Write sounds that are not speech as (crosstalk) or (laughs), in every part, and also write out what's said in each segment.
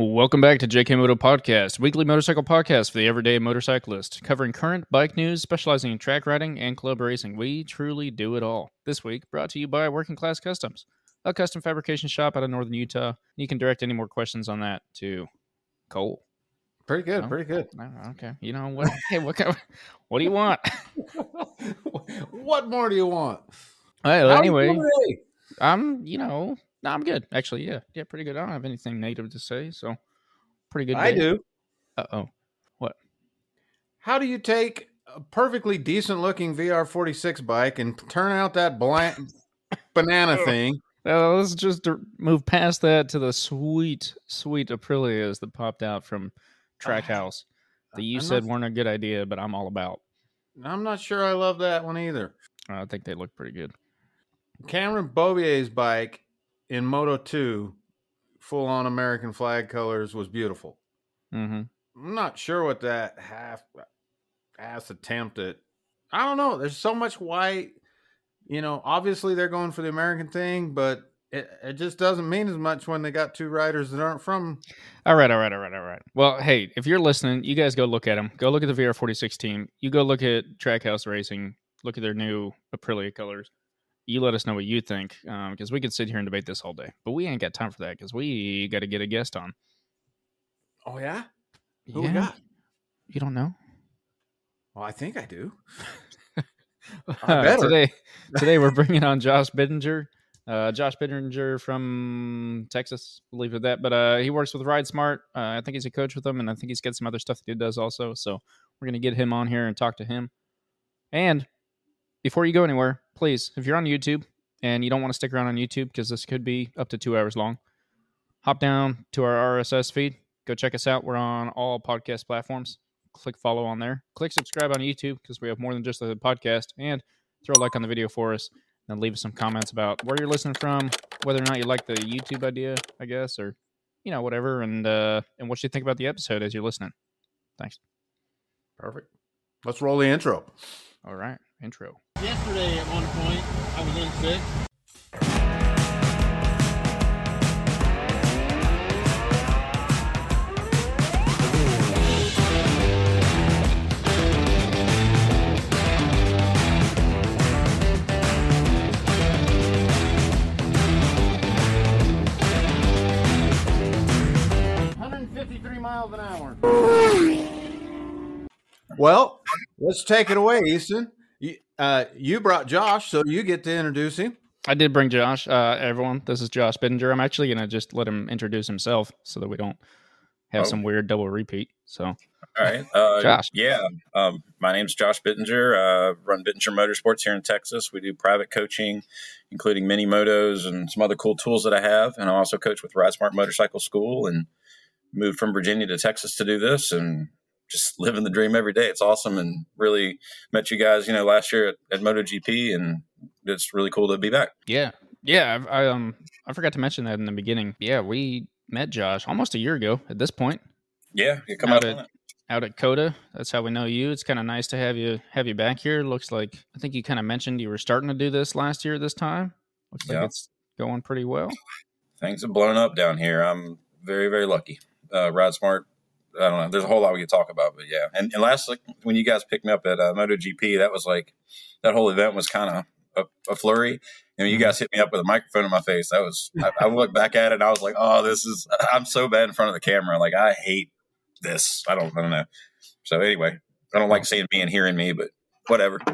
Welcome back to JK Moto Podcast, weekly motorcycle podcast for the everyday motorcyclist, covering current bike news, specializing in track riding and club racing. We truly do it all. This week, brought to you by Working Class Customs, a custom fabrication shop out of northern Utah. You can direct any more questions on that to Cole. Pretty good, Oh. pretty good. Oh, okay, you know what? (laughs) Hey, what? kind of- what do you want? (laughs) what more do you want? Well, How you anyway. I'm you know, no, I'm good actually. Yeah, yeah, pretty good. I don't have anything negative to say, so pretty good. I do. Uh oh. What? How do you take a perfectly decent looking VR46 bike and turn out that blank banana (laughs) thing? Uh, let's just move past that to the sweet, sweet Aprilias that popped out from Trackhouse that you I'm said not- weren't a good idea, but I'm all about. I'm not sure I love that one either. I think they look pretty good. Cameron Beaubier's bike in Moto 2, full on American flag colors, was beautiful. hmm I'm not sure what that half ass attempt at. I don't know. There's so much white. You know, obviously they're going for the American thing, but it, it just doesn't mean as much when they got two riders that aren't from. All right, all right, all right, all right. Well, hey, if you're listening, you guys go look at them. Go look at the VR46 team. You go look at Trackhouse Racing. Look at their new Aprilia colors. You let us know what you think, because we could sit here and debate this all day. But we ain't got time for that because we got to get a guest on. Oh yeah, who we got? You don't know? Well, I think I do. (laughs) Uh, better. today, (laughs) today we're bringing on Josh Bittinger. Uh, Josh Bittinger from Texas, we'll it at that. But uh, he works with Ride Smart. Uh, I think he's a coach with them, and I think he's got some other stuff that he does also. So we're gonna get him on here and talk to him. And before you go anywhere, please, if you're on YouTube and you don't want to stick around on YouTube because this could be up to two hours long, hop down to our RSS feed. Go check us out. We're on all podcast platforms click follow on there. Click subscribe on YouTube because we have more than just a podcast. And throw a like on the video for us. And leave us some comments about where you're listening from, whether or not you like the YouTube idea, I guess, or you know whatever, and uh, and what you think about the episode as you're listening. Thanks. Perfect. Let's roll the intro. All right, intro. Yesterday, at one point, I was in sixth. Hundred and fifty-three miles an hour. Well, let's take it away, Easton. You, uh, you brought Josh, so you get to introduce him. I did bring Josh. Uh, everyone, this is Josh Bittinger. I'm actually gonna just let him introduce himself so that we don't have Oh. some weird double repeat. So All right. Uh, Josh. Yeah. Um, my name's Josh Bittinger. Uh, run Bittinger Motorsports here in Texas. We do private coaching, including mini motos and some other cool tools that I have. And I also coach with Ride Smart Motorcycle School and moved from Virginia to Texas to do this and just living the dream every day. It's awesome and really met you guys, you know, last year at, at MotoGP and it's really cool to be back. Yeah, yeah. I, I um I forgot to mention that in the beginning. Yeah, we met Josh almost a year ago at this point Yeah. You come out on it. out at COTA. That's how we know you. It's kind of nice to have you have you back here. Looks like I think you kind of mentioned you were starting to do this last year. This time looks like Yeah. it's going pretty well. things have blown up down here. I'm very, very lucky. Uh, Ride Smart. I don't know. There's a whole lot we could talk about, but yeah. And, and last, like, when you guys picked me up at uh, MotoGP, that was like that whole event was kind of a, a flurry. And when you guys hit me up with a microphone in my face, that was. I, I looked back at it and I was like, "Oh, this is." I'm so bad in front of the camera. Like I hate this. I don't. I don't know. So anyway, I don't like seeing me and hearing me, but whatever. (laughs)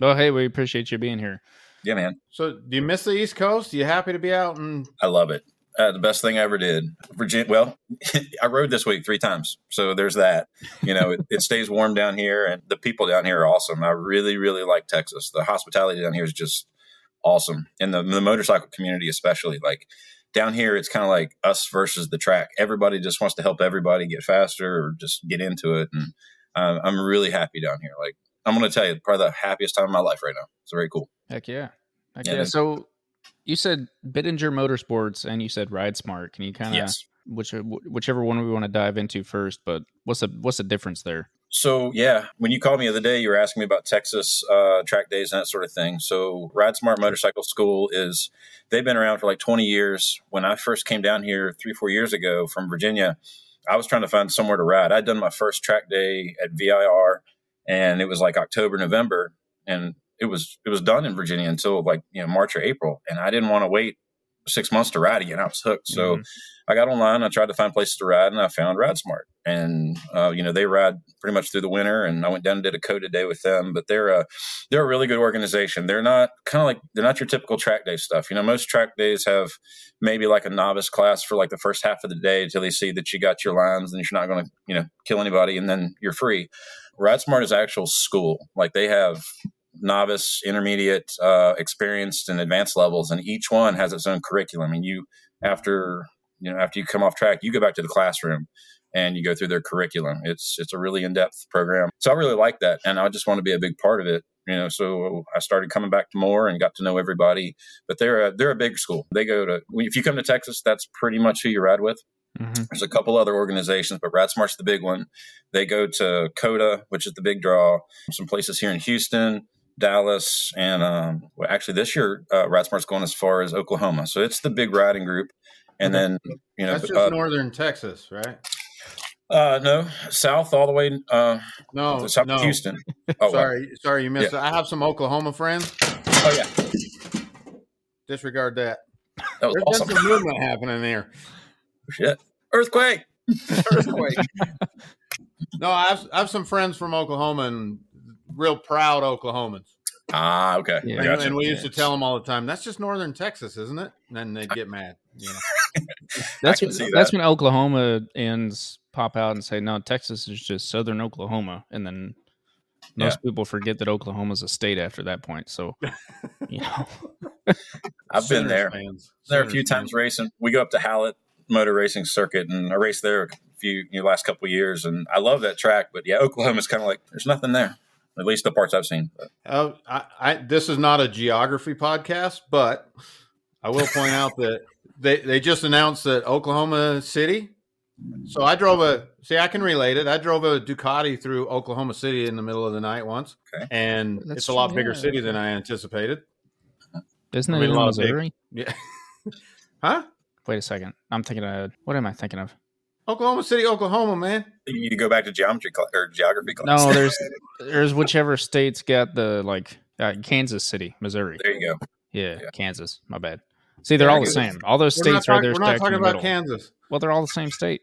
Well, hey, we appreciate you being here. Yeah, man. So, do you miss the East Coast? you happy to be out and I love it. Uh, the best thing I ever did. Virginia. Well, (laughs) I rode this week three times, so there's that. You know, it, it stays warm down here, and the people down here are awesome. I really, really like Texas. The hospitality down here is just awesome, and the, the motorcycle community especially. Like down here, it's kind of like us versus the track. Everybody just wants to help everybody get faster or just get into it, and uh, I'm really happy down here. Like I'm going to tell you, probably the happiest time of my life right now. It's very cool. Heck yeah, heck Yeah, yeah. So you said Bittinger Motorsports and you said Ride Smart. Can you kind of Yes. which whichever one we want to dive into first? But what's the what's the difference there? So yeah, when you called me the other day, you were asking me about Texas uh, track days and that sort of thing. So Ride Smart Motorcycle School is they've been around for like 20 years. When I first came down here three four years ago from Virginia, I was trying to find somewhere to ride. I'd done my first track day at VIR, and it was like October November, and it was it was done in Virginia until like you know March or April, and I didn't want to wait six months to ride again. I was hooked. So mm-hmm. I got online. I tried to find places to ride, and I found Ride Smart. And uh, you know they ride pretty much through the winter. And I went down and did a COTA day with them. But they're a they're a really good organization. They're not kind of like they're not your typical track day stuff. You know, most track days have maybe like a novice class for like the first half of the day until they see that you got your lines and you're not going to you know kill anybody, and then you're free. Ride Smart is actual school. Like they have novice, intermediate, uh, experienced, and advanced levels, and each one has its own curriculum. And you, after you know, after you come off track, you go back to the classroom and you go through their curriculum. It's it's a really in depth program. So I really like that, and I just want to be a big part of it. You know, so I started coming back to more and got to know everybody. But they're a they're a big school. They go to if you come to Texas, that's pretty much who you ride with. Mm-hmm. There's a couple other organizations, but Ride Smart's the big one. They go to COTA, which is the big draw. Some places here in Houston, Dallas, and um, well, actually this year, uh, Ride Smart's going as far as Oklahoma. So it's the big riding group. And then, you know, that's just uh, northern Texas, right? Uh, no, south all the way. Uh, no, south no. Houston. (laughs) Oh, sorry, wow. sorry, you missed. Yeah. It. I have some Oklahoma friends. Oh yeah. Disregard that. That was There's awesome. some movement happening there. Shit. Earthquake. (laughs) Earthquake. no, I have, I have some friends from Oklahoma and real proud Oklahomans. Ah, okay. Yeah. And, and, we used to tell them all the time, "That's just northern Texas, isn't it?" And then they'd get mad. You know? (laughs) that's when, that. that's when Oklahoma ends pop out and say, "No, Texas is just southern Oklahoma," and then most yeah. people forget that Oklahoma's a state after that point. So, (laughs) you know, I've been there. Fans. There a few times racing. We go up to Hallett Motor Racing Circuit, and I raced there a few you know, last couple years, and I love that track. But yeah, Oklahoma's kind of like there's nothing there at least the parts I've seen. Uh, I, I, this is not a geography podcast, but I will point out that they, they just announced that Oklahoma City. So I drove a see I can relate it. I drove a Ducati through Oklahoma City in the middle of the night once, okay. and That's it's a lot bigger city than I anticipated. Isn't it in Missouri? Big, (laughs) yeah. huh? Wait a second. I'm thinking of what am I thinking of? Oklahoma City, Oklahoma, man. You need to go back to geometry cl- or geography class. No, there's (laughs) there's whichever state's got the like uh, Kansas City, Missouri. There you go. Yeah, yeah. Kansas. My bad. See, they're all the same. All those states talk, are there. We're not talking about Kansas. Well, they're all the same state.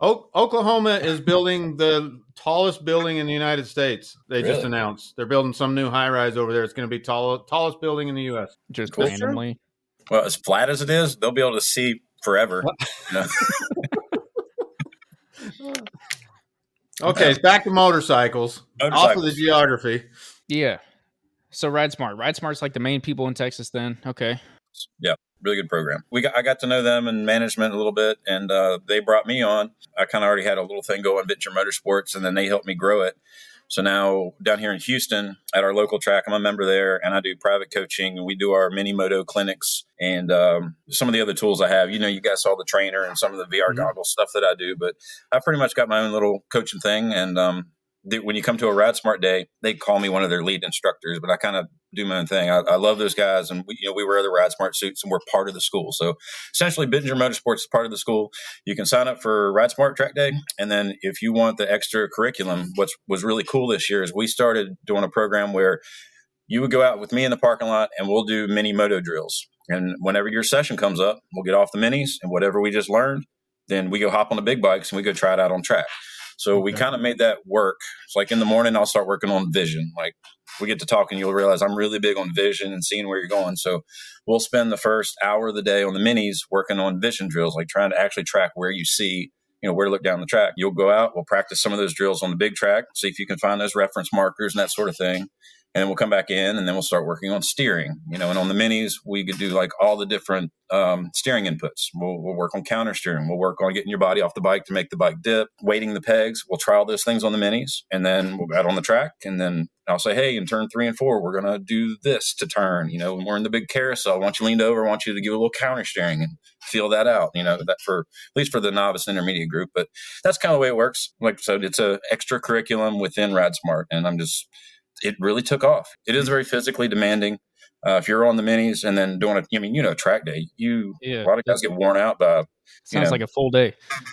O- Oklahoma is building the tallest building in the United States. They really? just announced they're building some new high rise over there. It's going to be tall, tallest building in the U.S. Just cool. randomly. Well, as flat as it is, they'll be able to see forever. (laughs) okay, back to motorcycles. motorcycles. Off of the geography. Yeah. So Ride Smart. Ride Smart's like the main people in Texas then. Okay. Yeah. Really good program. We got, I got to know them and management a little bit, and uh, they brought me on. I kind of already had a little thing going, Bittinger Motorsports, and then they helped me grow it. So now down here in Houston at our local track, I'm a member there and I do private coaching and we do our mini moto clinics and um, some of the other tools I have. You know, you guys saw the trainer and some of the VR mm-hmm. goggles stuff that I do, but I pretty much got my own little coaching thing. And um, when you come to a Ride Smart day, they call me one of their lead instructors, but I kind of do my own thing. I, I, love those guys, and we, you know we wear the Ride Smart suits, and we're part of the school. So essentially, Bittinger Motorsports is part of the school. You can sign up for Ride Smart Track Day, and then if you want the extra curriculum, what was really cool this year is we started doing a program where you would go out with me in the parking lot, and we'll do mini moto drills. And whenever your session comes up, we'll get off the minis, and whatever we just learned, then we go hop on the big bikes and we go try it out on track. So okay. we kind of made that work. It's like in the morning, I'll start working on vision. Like we get to talking, you'll realize I'm really big on vision and seeing where you're going. So we'll spend the first hour of the day on the minis working on vision drills, like trying to actually track where you see, you know, where to look down the track. You'll go out, we'll practice some of those drills on the big track, see if you can find those reference markers and that sort of thing. And then we'll come back in and then we'll start working on steering you know and on the minis we could do like all the different um, steering inputs we'll, we'll work on counter steering we'll work on getting your body off the bike to make the bike dip weighting the pegs we'll try all those things on the minis and then we'll go out on the track and then I'll say, hey, in turn three and four, we're going to do this to turn. You know, when we're in the big carousel, I want you leaned over, I want you to give a little counter steering and feel that out. You know, that for at least for the novice intermediate group. But that's kind of the way it works. Like so it's a extra curriculum within RideSmart, and I'm just it really took off. It is very physically demanding. Uh, if you're on the minis and then doing it, I mean, you know, track day, you Yeah. a lot of guys get worn out by. Sounds know. like a full day. (laughs)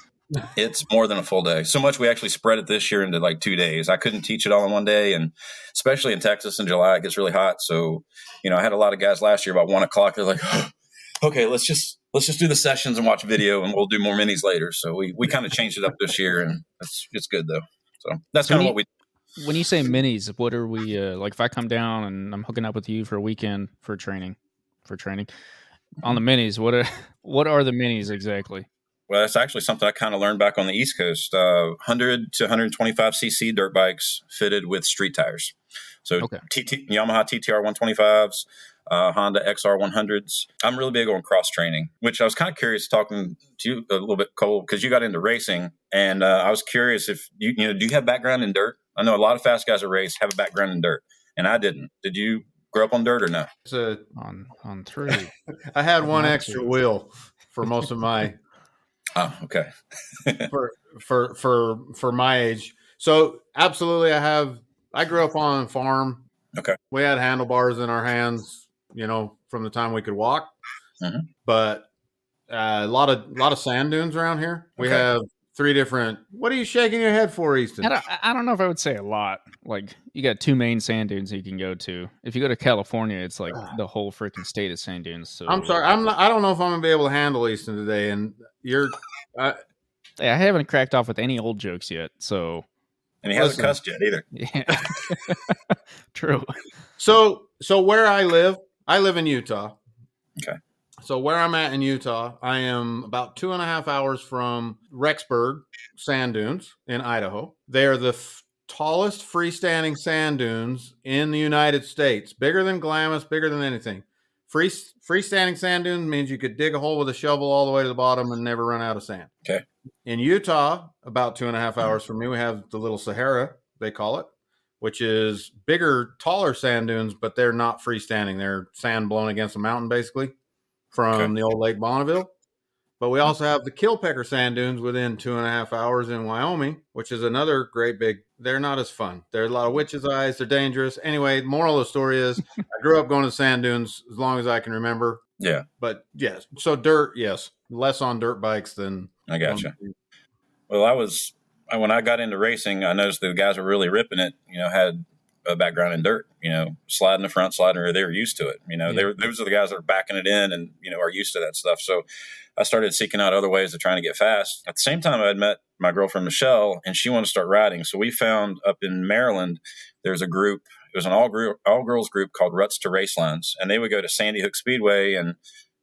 It's more than a full day. So much we actually spread it this year into like two days. I couldn't teach it all in one day, and especially in Texas in July, it gets really hot. So, you know, I had a lot of guys last year about one o'clock. They're like, (gasps) okay, let's just let's just do the sessions and watch video, and we'll do more minis later. So we we kind of changed it up this year, and it's it's good though. So that's kind of what we When you say minis, what are we uh, like? If I come down and I'm hooking up with you for a weekend for training, for training on the minis, what are (laughs) what are the minis exactly? Well, that's actually something I kind of learned back on the East Coast. Uh, 100 to 125 cc dirt bikes fitted with street tires. So Okay. TT, Yamaha TTR 125s, uh, Honda XR 100s. I'm really big on cross training, which I was kind of curious talking to you a little bit, Cole, because you got into racing, and uh, I was curious if you you know do you have background in dirt? I know a lot of fast guys that race have a background in dirt, and I didn't. Did you grow up on dirt or no? It's a, On on three. (laughs) I had one extra too. wheel for most of my (laughs) Oh, okay. (laughs) for for for for my age. So absolutely, I have. I grew up on a farm. Okay. We had handlebars in our hands, you know, from the time we could walk. Mhm. But uh, a lot of a lot of sand dunes around here. We Okay. have three different. What are you shaking your head for, Easton? I don't, I don't know if I would say a lot. Like you got two main sand dunes you can go to. If you go to California, it's like (sighs) the whole freaking state of sand dunes. So I'm sorry. I'm not. I don't know if I'm gonna be able to handle Easton today. And you're. (laughs) Uh, Hey, I haven't cracked off with any old jokes yet. So And he hasn't Listen. cussed yet either. (laughs) yeah, (laughs) true. So, so where I live, I live in Utah. Okay. So where I'm at in Utah, I am about two and a half hours from Rexburg sand dunes in Idaho. They are the f- tallest freestanding sand dunes in the United States, bigger than Glamis, bigger than anything. Free freestanding sand dune means you could dig a hole with a shovel all the way to the bottom and never run out of sand. Okay. In Utah, about two and a half hours from me, we have the Little Sahara, they call it, which is bigger, taller sand dunes, but they're not freestanding. They're sand blown against a mountain, basically, from Okay. the old Lake Bonneville. But we also have the Killpecker sand dunes within two and a half hours in Wyoming, which is another great big. They're not as fun. There's a lot of witches' eyes. They're dangerous. Anyway, moral of the story is (laughs) I grew up going to sand dunes as long as I can remember. Yeah, But yes, so dirt, yes, less on dirt bikes than. I gotcha. Well, I was when I got into racing, I noticed the guys were really ripping it. You know, had a background in dirt. You know, sliding the front, sliding rear. They were used to it. You know, they were, those are the guys that are backing it in and you know are used to that stuff. So I started seeking out other ways of trying to get fast. At the same time, I had met my girlfriend Michelle, and she wanted to start riding. So we found up in Maryland, there's a group. It was an all group, all girls group called Ruts to Racelines, and they would go to Sandy Hook Speedway and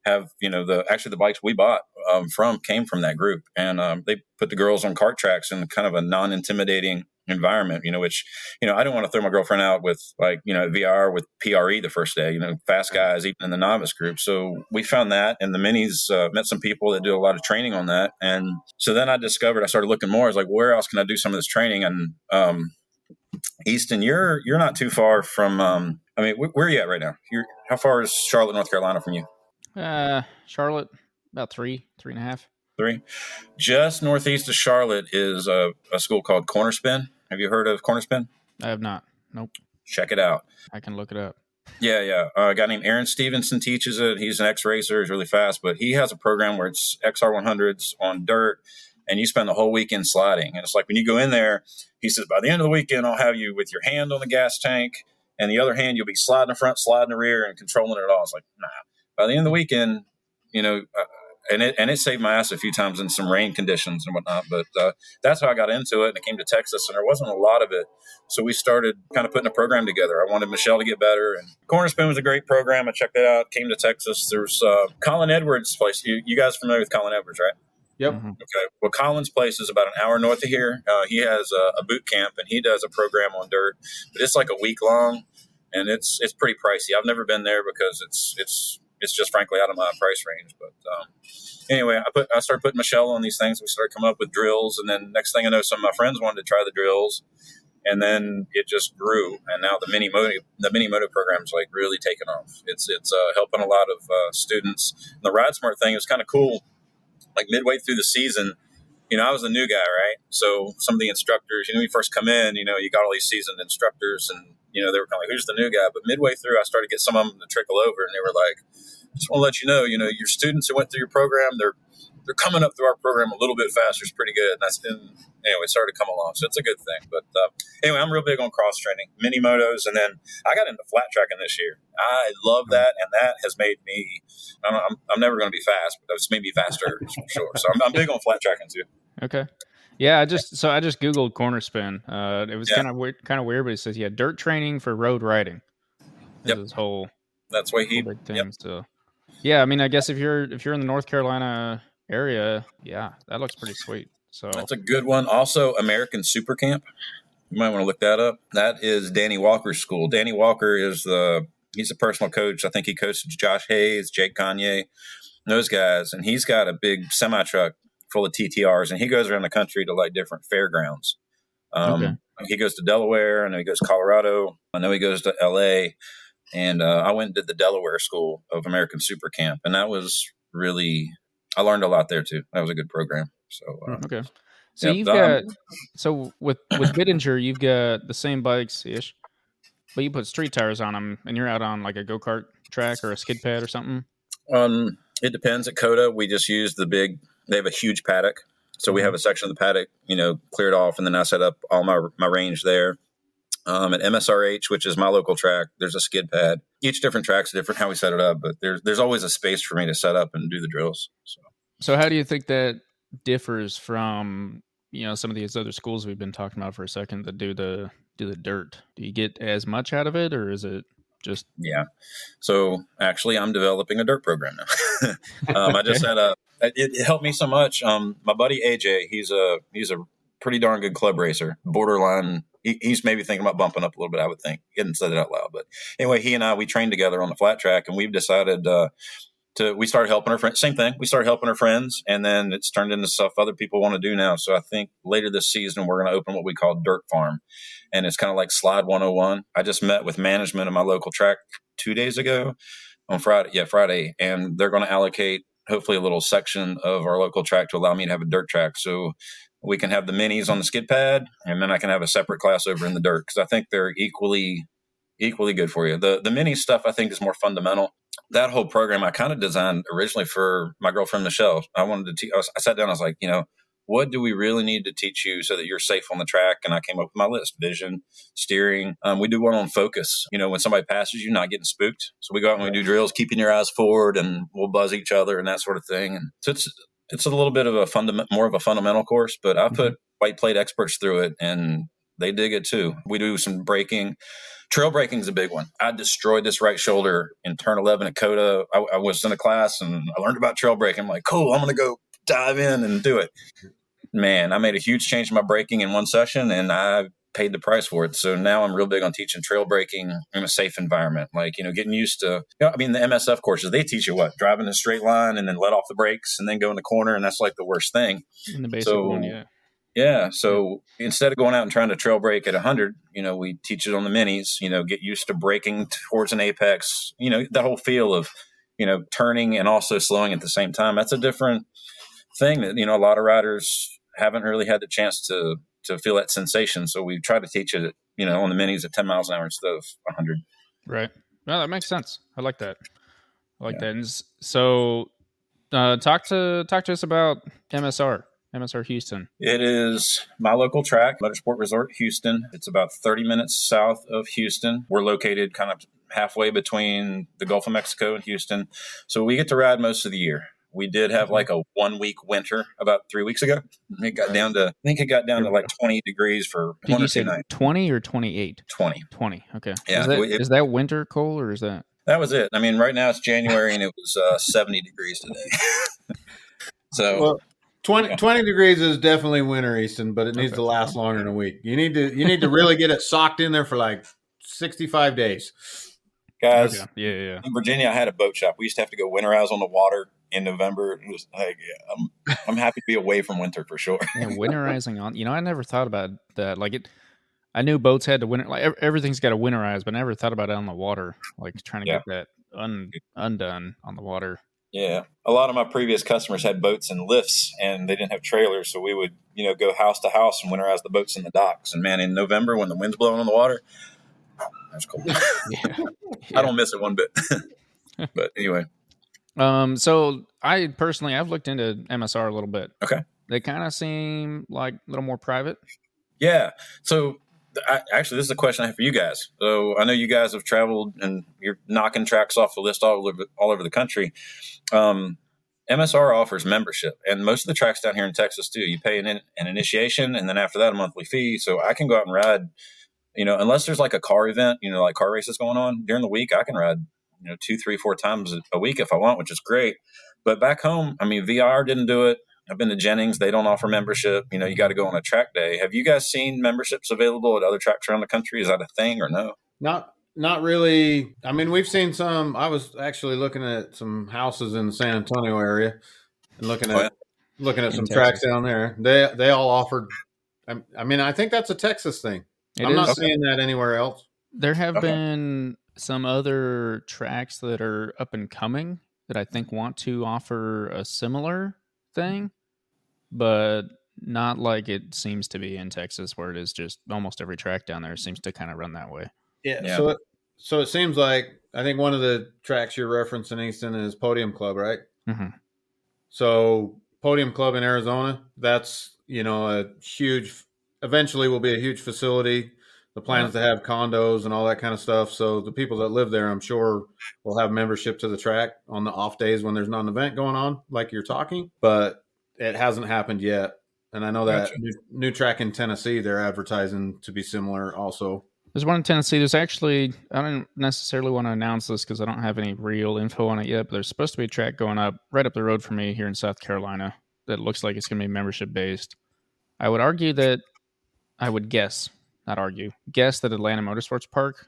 have you know the actually the bikes we bought um, from came from that group, and um, they put the girls on cart tracks in kind of a non-intimidating environment. You know, which you know I didn't want to throw my girlfriend out with like you know VR with PRE the first day. You know, fast guys even in the novice group. So we found that, and the minis uh, met some people that do a lot of training on that, and so then I discovered I started looking more. I was like, where else can I do some of this training? And um, Easton, you're you're not too far from. Um, I mean, wh- where are you at right now? You're how far is Charlotte, North Carolina, from you? Uh, Charlotte, about three, three and a half. Three. Just northeast of Charlotte is a, a school called Cornerspin. Have you heard of Cornerspin? I have not. Nope. Check it out. I can look it up. Yeah, yeah. Uh, a guy named Aaron Stevenson teaches it. He's an ex racer. He's really fast, but he has a program where it's XR 100s on dirt, and you spend the whole weekend sliding. And it's like when you go in there, he says, by the end of the weekend, I'll have you with your hand on the gas tank, and the other hand, you'll be sliding the front, sliding the rear, and controlling it all. It's like, nah. By the end of the weekend, you know, uh, and it and it saved my ass a few times in some rain conditions and whatnot. But uh, that's how I got into it, and it came to Texas, and there wasn't a lot of it. So we started kind of putting a program together. I wanted Michelle to get better, and Cornerspin was a great program. I checked it out. Came to Texas. There's uh, Colin Edwards' place. You, you guys familiar with Colin Edwards, right? Yep. Mhm. Okay. Well, Colin's place is about an hour north of here. Uh, he has a, a boot camp, and he does a program on dirt, but it's like a week long. and it's it's pretty pricey. I've never been there because it's it's it's just frankly out of my price range. But um, anyway, I put I started putting Michelle on these things. We started coming up with drills, and then next thing I know, some of my friends wanted to try the drills, and then it just grew. And now the mini moto the mini moto program's like really taken off. It's it's uh, helping a lot of uh, students. And the Ride Smart thing is kind of cool. Like midway through the season, you know, I was a new guy, right? So some of the instructors, you know, you first come in, you know, you got all these seasoned instructors and, you know, they were kind of like, who's the new guy? But midway through, I started to get some of them to trickle over and they were like, just want to let you know, you know, your students who went through your program, they're, they're coming up through our program a little bit faster. It's pretty good. And that's been, anyway, started to come along. So it's a good thing. But uh, anyway, I'm real big on cross training, mini motos. And then I got into flat tracking this year. I love that. And that has made me, I'm, I'm, I'm never going to be fast, but it's made me faster for sure. So I'm, I'm big on flat tracking too. Okay. Yeah, I just so I just googled corner spin. Uh, it was Yeah. kind of weird, kind of weird, but it says yeah, dirt training for road riding. Yep. This whole That's why he, big thing. yep. So, yeah, I mean, I guess if you're if you're in the North Carolina area, yeah, that looks pretty sweet. So That's a good one. Also, American Super Camp. You might want to look that up. That is Danny Walker's school. Danny Walker is the he's a personal coach. I think he coaches Josh Hayes, Jake Gagne, those guys, and he's got a big semi truck full of TTRs, and he goes around the country to like different fairgrounds. Um, Okay. He goes to Delaware, I know he goes to Colorado. I know he goes to L.A. And uh, I went and did the Delaware School of American Super Camp, and that was really I learned a lot there too. That was a good program. So uh, okay. So Yep, you've um, got so with with Bittinger, you've got the same bikes ish, but you put street tires on them, and you're out on like a go kart track or a skid pad or something. Um, it depends. At COTA, we just use the big. They have a huge paddock, so we have a section of the paddock, you know, cleared off, and then I set up all my my range there. Um, at MSRH, which is my local track, there's a skid pad. Each different track's different how we set it up, but there's there's always a space for me to set up and do the drills. So So how do you think that differs from you know some of these other schools we've been talking about for a second that do the do the dirt? Do you get as much out of it, or is it just yeah. So actually, I'm developing a dirt program now. (laughs) um, I just had a. It, it helped me so much. Um, my buddy AJ, he's a he's a pretty darn good club racer. Borderline. He, he's maybe thinking about bumping up a little bit. I would think. He hadn't said it out loud, but anyway, he and I we trained together on the flat track, and we've decided. Uh, to, we started helping our friends. Same thing. We started helping our friends, and then it's turned into stuff other people want to do now. So I think later this season we're going to open what we call Dirt Farm, and it's kind of like Slide 101. I just met with management of my local track two days ago on Friday. Yeah, Friday, and they're going to allocate hopefully a little section of our local track to allow me to have a dirt track. So we can have the minis on the skid pad, and then I can have a separate class over in the dirt because I think they're equally equally good for you. The the mini stuff I think is more fundamental. That whole program I kind of designed originally for my girlfriend Michelle. I wanted to teach. I, I sat down. I was like, you know, what do we really need to teach you so that you're safe on the track? And I came up with my list: vision, steering. Um, we do one on focus. You know, when somebody passes you, not getting spooked. So we go out and we do drills, keeping your eyes forward, and we'll buzz each other and that sort of thing. And so it's it's a little bit of a fundament, more of a fundamental course. But I put white plate experts through it, and they dig it too. We do some braking. Trail braking is a big one. I destroyed this right shoulder in turn 11 at COTA. I, I was in a class and I learned about trail braking. I'm like, cool, I'm going to go dive in and do it. Man, I made a huge change in my braking in one session and I paid the price for it. So now I'm real big on teaching trail braking in a safe environment. Like, you know, getting used to, you know, I mean, the MSF courses, they teach you what? Driving a straight line and then let off the brakes and then go in the corner. And that's like the worst thing. in the basic So- one? Yeah. Yeah. So instead of going out and trying to trail brake at 100, you know, we teach it on the minis, you know, get used to braking towards an apex, you know, that whole feel of, you know, turning and also slowing at the same time. That's a different thing that, you know, a lot of riders haven't really had the chance to, to feel that sensation. So we try to teach it, you know, on the minis at 10 miles an hour instead of 100. Right. No, that makes sense. I like that. I like Yeah. that. And so, uh, talk to talk to us about MSR, MSR Houston. It is my local track, Motorsport Resort Houston. It's about 30 minutes south of Houston. We're located kind of halfway between the Gulf of Mexico and Houston. So we get to ride most of the year. We did have like a one week winter about three weeks ago. It got down to, I think it got down to like 20 degrees for Did one you or two nights. twenty or twenty eight? 20. Twenty. Okay. Yeah, Is that, it- is that winter cold or is that? That was it. I mean, right now it's January and it was uh, 70 degrees today. (laughs) so Well, 20, 20 degrees is definitely winter, Easton, but it needs Okay. to last longer than a week. You need to you need to really get it socked in there for like 65 days. Guys, Okay. Yeah, yeah, yeah. in Virginia, I had a boat shop. We used to have to go winterize on the water in November. It was like, yeah, I'm, I'm happy to be away from winter for sure. Yeah, (laughs) winterizing on. You know, I never thought about that. Like it, I knew boats had to winter. Like everything's got to winterize, but I never thought about it on the water. Like trying to Yeah. get that un, undone on the water. Yeah, a lot of my previous customers had boats and lifts, and they didn't have trailers, so we would, you know, go house to house and winterize the boats in the docks. And man, in November when the wind's blowing on the water, that's cool. (laughs) Yeah. (laughs) I don't miss it one bit. but anyway, Um. So I personally, I've looked into MSR a little bit. Okay. They kind of seem like a little more private. yeah. So I, actually, this is a question I have for you guys. So I know you guys have traveled and you're knocking tracks off the list all over all over the country. Um, MSR offers membership, and most of the tracks down here in Texas too. You pay an, an initiation, and then after that, a monthly fee. So I can go out and ride. You know, unless there's like a car event, you know, like car races going on during the week, I can ride, you know, two, three, four times a- a week if I want, which is great. But back home, I mean, VIR didn't do it. I've been to Jennings; they don't offer membership. You know, you got to go on a track day. Have you guys seen memberships available at other tracks around the country? Is that a thing or no? Not not really. I mean, we've seen some. I was actually looking at some houses in the San Antonio area and looking oh, at Oh, yeah. looking at In some Texas. tracks down there. They they all offered. I, I mean, I think that's a Texas thing. It I'm not is- seeing that anywhere else. There have Okay. been some other tracks that are up and coming that I think want to offer a similar thing, but not like it seems to be in Texas, where it is just almost every track down there seems to kind of run that way. Yeah. Yeah. So it, so it seems like I think one of the tracks you're referencing, Easton, is Podium Club, right? hmm So Podium Club in Arizona, that's you know a huge. Eventually, will be a huge facility. The plans to have condos and all that kind of stuff. So the people that live there, I'm sure, will have membership to the track on the off days when there's not an event going on, like you're talking. But it hasn't happened yet. And I know that Gotcha. new, new track in Tennessee, they're advertising to be similar. Also, There's one in Tennessee. There's actually, I don't necessarily want to announce this because I don't have any real info on it yet, but there's supposed to be a track going up right up the road from me here in South Carolina that looks like it's going to be membership based. I would argue that, I would guess, not argue, guess that Atlanta Motorsports Park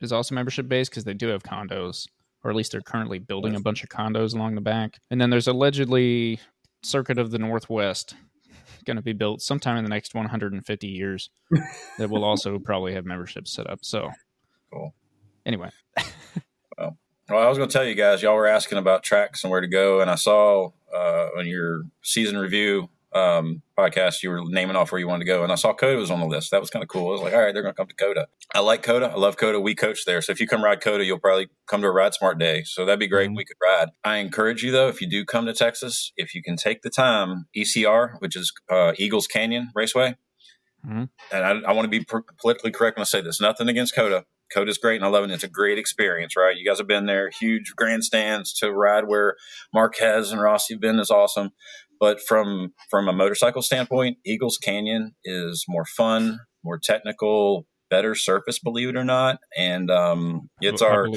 is also membership based because they do have condos, or at least they're currently building a bunch of condos along the back. And then there's allegedly Circuit of the Northwest going to be built sometime in the next 150 years (laughs) that will also probably have memberships set up. So, Cool. Anyway, (laughs) Well, I was going to tell you guys, y'all were asking about tracks and where to go, and I saw uh, on your season review um, podcast you were naming off where you wanted to go, and I saw COTA was on the list. That was kind of cool. I was like, all right, they're going to come to COTA. I like COTA. I love COTA. We coach there, so if you come ride COTA, you'll probably come to a Ride Smart day. So that'd be great. Mhm. We could ride. I encourage you though, if you do come to Texas, if you can take the time, ECR, which is uh, Eagles Canyon Raceway, Mhm. and I, I want to be politically correct when I say this. Nothing against COTA. COTA's great and I love it. It's a great experience, right? You guys have been there, huge grandstands to ride where Marquez and Rossi have been is awesome. But from from a motorcycle standpoint, Eagles Canyon is more fun, more technical, better surface, believe it or not. And um, it's I our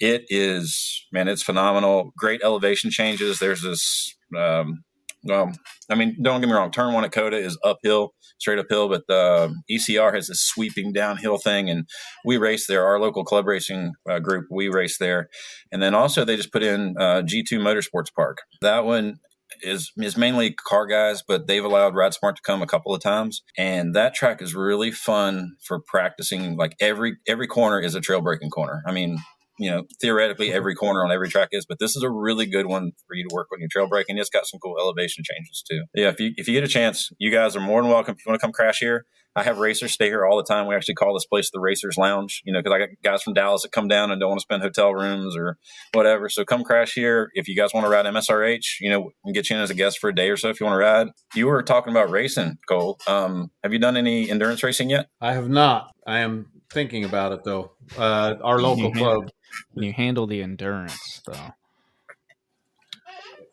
it is man it's phenomenal. Great elevation changes. There's this um well i mean don't get me wrong. Turn one at COTA is uphill straight uphill. But the ecr has this sweeping downhill thing. And we race there. Our local club racing uh, group we race there. And then also they just put in uh, g2 motorsports park. That one is is mainly car guys, but they've allowed Ride Smart to come a couple of times, and that track is really fun for practicing. Like every every corner is a trail braking corner. I mean, you know, theoretically every corner on every track is, but this is a really good one for you to work on your trail braking. It's got some cool elevation changes too. Yeah, if you if you get a chance, you guys are more than welcome. If you want to come crash here, I have racers stay here all the time. We actually call this place the Racers Lounge, you know, because I got guys from Dallas that come down and don't want to spend hotel rooms or whatever. So come crash here. If you guys want to ride MSRH, you know, get you in as a guest for a day or so if you want to ride. You were talking about racing, Cole. Um, have you done any endurance racing yet? I have not. I am thinking about it though. Uh, our local Mhm. club When you handle the endurance, though.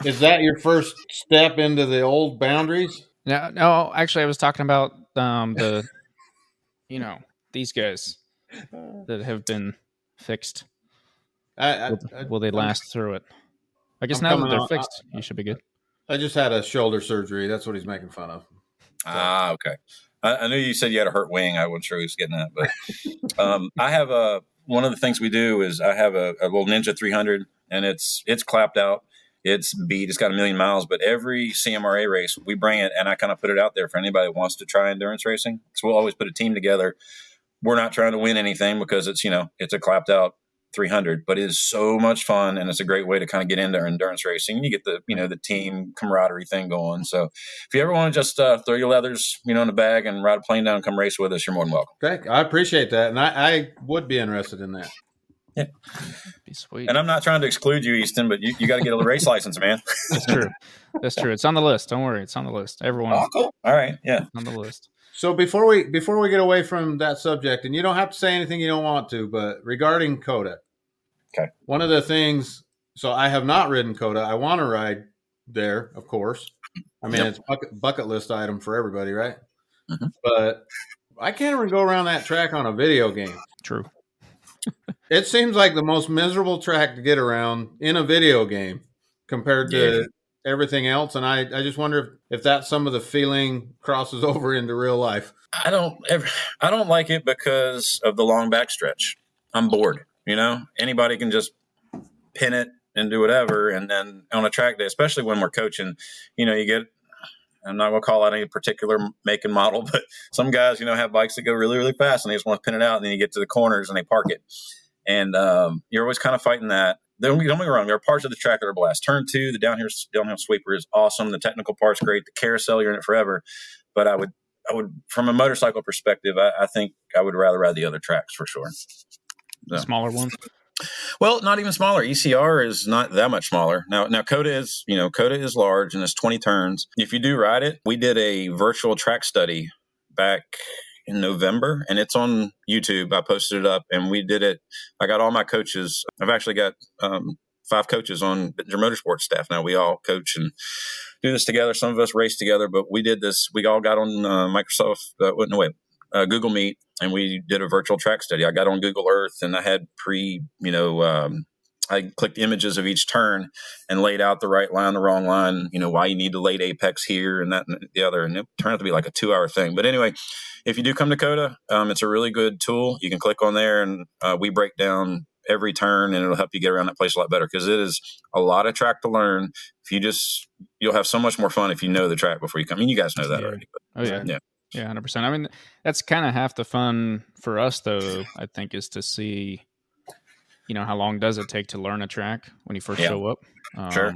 is that your first step into the old boundaries? No, no. Actually, I was talking about um, the, (laughs) you know, these guys that have been fixed. I, I, Will, will they last through it? I guess I'm now that they're out- fixed, you should be good. I just had a shoulder surgery. That's what he's making fun of. Ah, okay. I, I knew you said you had a hurt wing. I wasn't sure he was getting that, but um, I have a one of the things we do is I have a, a little Ninja 300, and it's it's clapped out. It's beat. It's got a million miles, but every CMRA race we bring it, and I kind of put it out there for anybody that wants to try endurance racing. So we'll always put a team together. We're not trying to win anything because it's you know it's a clapped out 300, but it is so much fun and it's a great way to kind of get into endurance racing. You get the you know the team camaraderie thing going. So if you ever want to just uh, throw your leathers you know in a bag and ride a plane down and come race with us, you're more than welcome. Okay, I appreciate that, and I, I would be interested in that. Yeah. Be sweet. And I'm not trying to exclude you, Easton, but you, you got to get a race (laughs) license, man. That's true. That's true. It's on the list. Don't worry. It's on the list. Everyone Oh, cool. All right. Yeah. on the list. So before we before we get away from that subject, and you don't have to say anything you don't want to, but regarding COTA, Okay. one of the things. So I have not ridden COTA. I want to ride there, of course. I mean, Yep. it's bucket bucket list item for everybody, right? Mhm. But I can't even go around that track on a video game. True. It seems like the most miserable track to get around in a video game compared to Yeah. Everything else. And I, I just wonder if, if that some of the feeling crosses over into real life. I don't ever, I don't like it because of the long backstretch. I'm bored. You know, anybody can just pin it and do whatever. And then on a track day, especially when we're coaching, you know, you get. I'm not going to call out any particular make and model, (laughs) but some guys, you know, have bikes that go really, really fast, and they just want to pin it out, and then you get to the corners and they park it, and um, you're always kind of fighting that. Don't get me wrong. There are parts of the track that are blast. Turn two, the downhill downhill sweeper is awesome. The technical part's great. The carousel, you're in it forever. But I would I would, from a motorcycle perspective, I, I think I would rather ride the other tracks for sure. The smaller one. Well, not even smaller. ECR is not that much smaller. Now, now COTA is, you know, COTA is large and it's 20 turns. If you do ride it, we did a virtual track study back in November and it's on YouTube. I posted it up and we did it. I got all my coaches. I've actually got um, five coaches on your motorsports staff now. We all coach and do this together. Some of us race together, but we did this. We all got on uh, Microsoft, uh, no, wait, uh, Google Meet, and we did a virtual track study. I got on Google Earth, and I had pre, you know, um, I clicked images of each turn and laid out the right line, the wrong line. You know, why you need to late apex here and that and the other, and it turned out to be like a two-hour thing. But anyway, if you do come to COTA, um, it's a really good tool. You can click on there, and uh, we break down every turn, and it'll help you get around that place a lot better because it is a lot of track to learn. If you just, you'll have so much more fun if you know the track before you come. I mean, you guys know that Yeah. already. But Oh yeah. Yeah. Yeah, hundred percent. I mean, that's kind of half the fun for us, though. I think is to see, you know, how long does it take to learn a track when you first Yeah. show up. Um, Sure.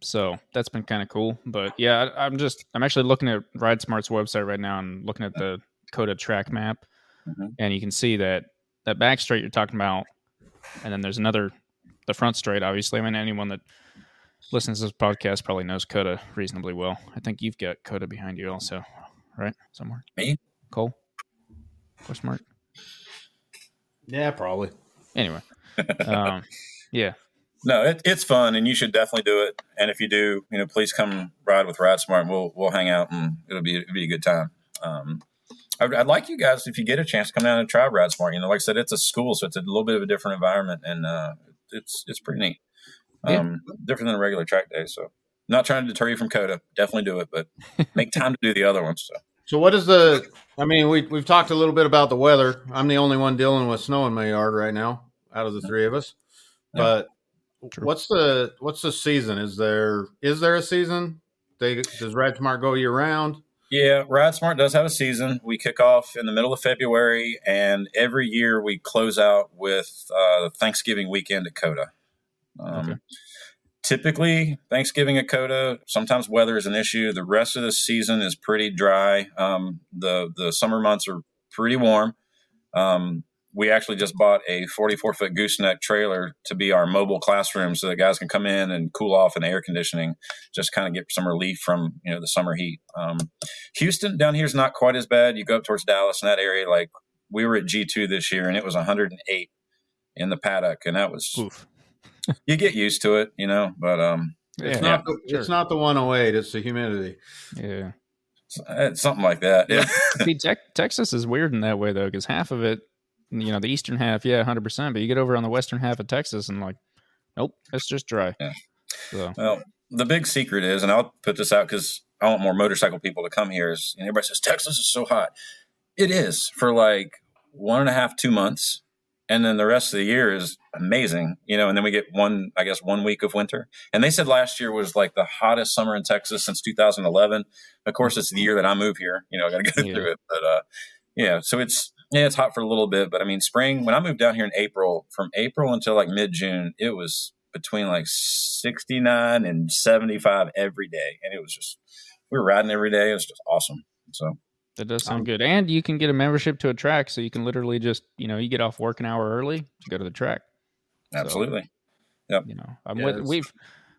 So that's been kind of cool. But yeah, I, I'm just I'm actually looking at Ride Smart's website right now and looking at the COTA track map, Mhm. and you can see that that back straight you're talking about, and then there's another the front straight. Obviously, I mean anyone that listens to this podcast probably knows COTA reasonably well. I think you've got COTA behind you also, right? Somewhere. Me? Cole. Question mark. Yeah, probably. Anyway, (laughs) um, yeah, No, it, it's fun, and you should definitely do it. And if you do, you know, please come ride with Ride Smart. And we'll we'll hang out, and it'll be it'll be a good time. Um, I'd, I'd like you guys, if you get a chance, to come down and try Ride Smart. You know, like I said, it's a school, so it's a little bit of a different environment, and uh, it's it's pretty neat. Yeah. Um, different than a regular track day. So, not trying to deter you from COTA. Definitely do it, but (laughs) make time to do the other ones. So. So what is the? I mean, we we've talked a little bit about the weather. I'm the only one dealing with snow in my yard right now, out of the three of us. But True. what's the what's the season? Is there is there a season? They does RideSmart go year round? Yeah, RideSmart does have a season. We kick off in the middle of February, and every year we close out with uh, Thanksgiving weekend at COTA. Um, Okay. Typically, Thanksgiving at COTA. Sometimes weather is an issue. The rest of the season is pretty dry. Um, the the summer months are pretty warm. Um, we actually just bought a 44 foot gooseneck trailer to be our mobile classroom, so that guys can come in and cool off in air conditioning, just kind of get some relief from you know the summer heat. Um, Houston down here is not quite as bad. You go up towards Dallas in that area, like we were at G2 this year and it was 108 in the paddock, and that was oof. you get used to it, you know. But um, It's Yeah, not the, sure. it's not the 108. It's the humidity. yeah. it's, it's something like that. Yeah, (laughs) See, Tex- Texas is weird in that way though, because half of it, you know, the eastern half, yeah, hundred percent, but you get over on the western half of Texas and like, nope, it's just dry. Yeah. So Well, the big secret is, and I'll put this out because I want more motorcycle people to come here. Is and everybody says Texas is so hot. It is for like one and a half, two months, and then the rest of the year is amazing, you know. And then we get one, I guess, one week of winter. And they said last year was like the hottest summer in Texas since 2011. Of course, it's the year that I move here. You know, I got to go Yeah. through it, but uh, yeah. So it's yeah, it's hot for a little bit, but I mean, spring. When I moved down here in April, from April until like mid June, it was between like 69 and 75 every day, and it was just we were riding every day. It was just awesome. So That does sound Um, good. And you can get a membership to a track, so you can literally just, you know, you get off work an hour early to go to the track. So, yep. you know, I'm Yeah, with, we've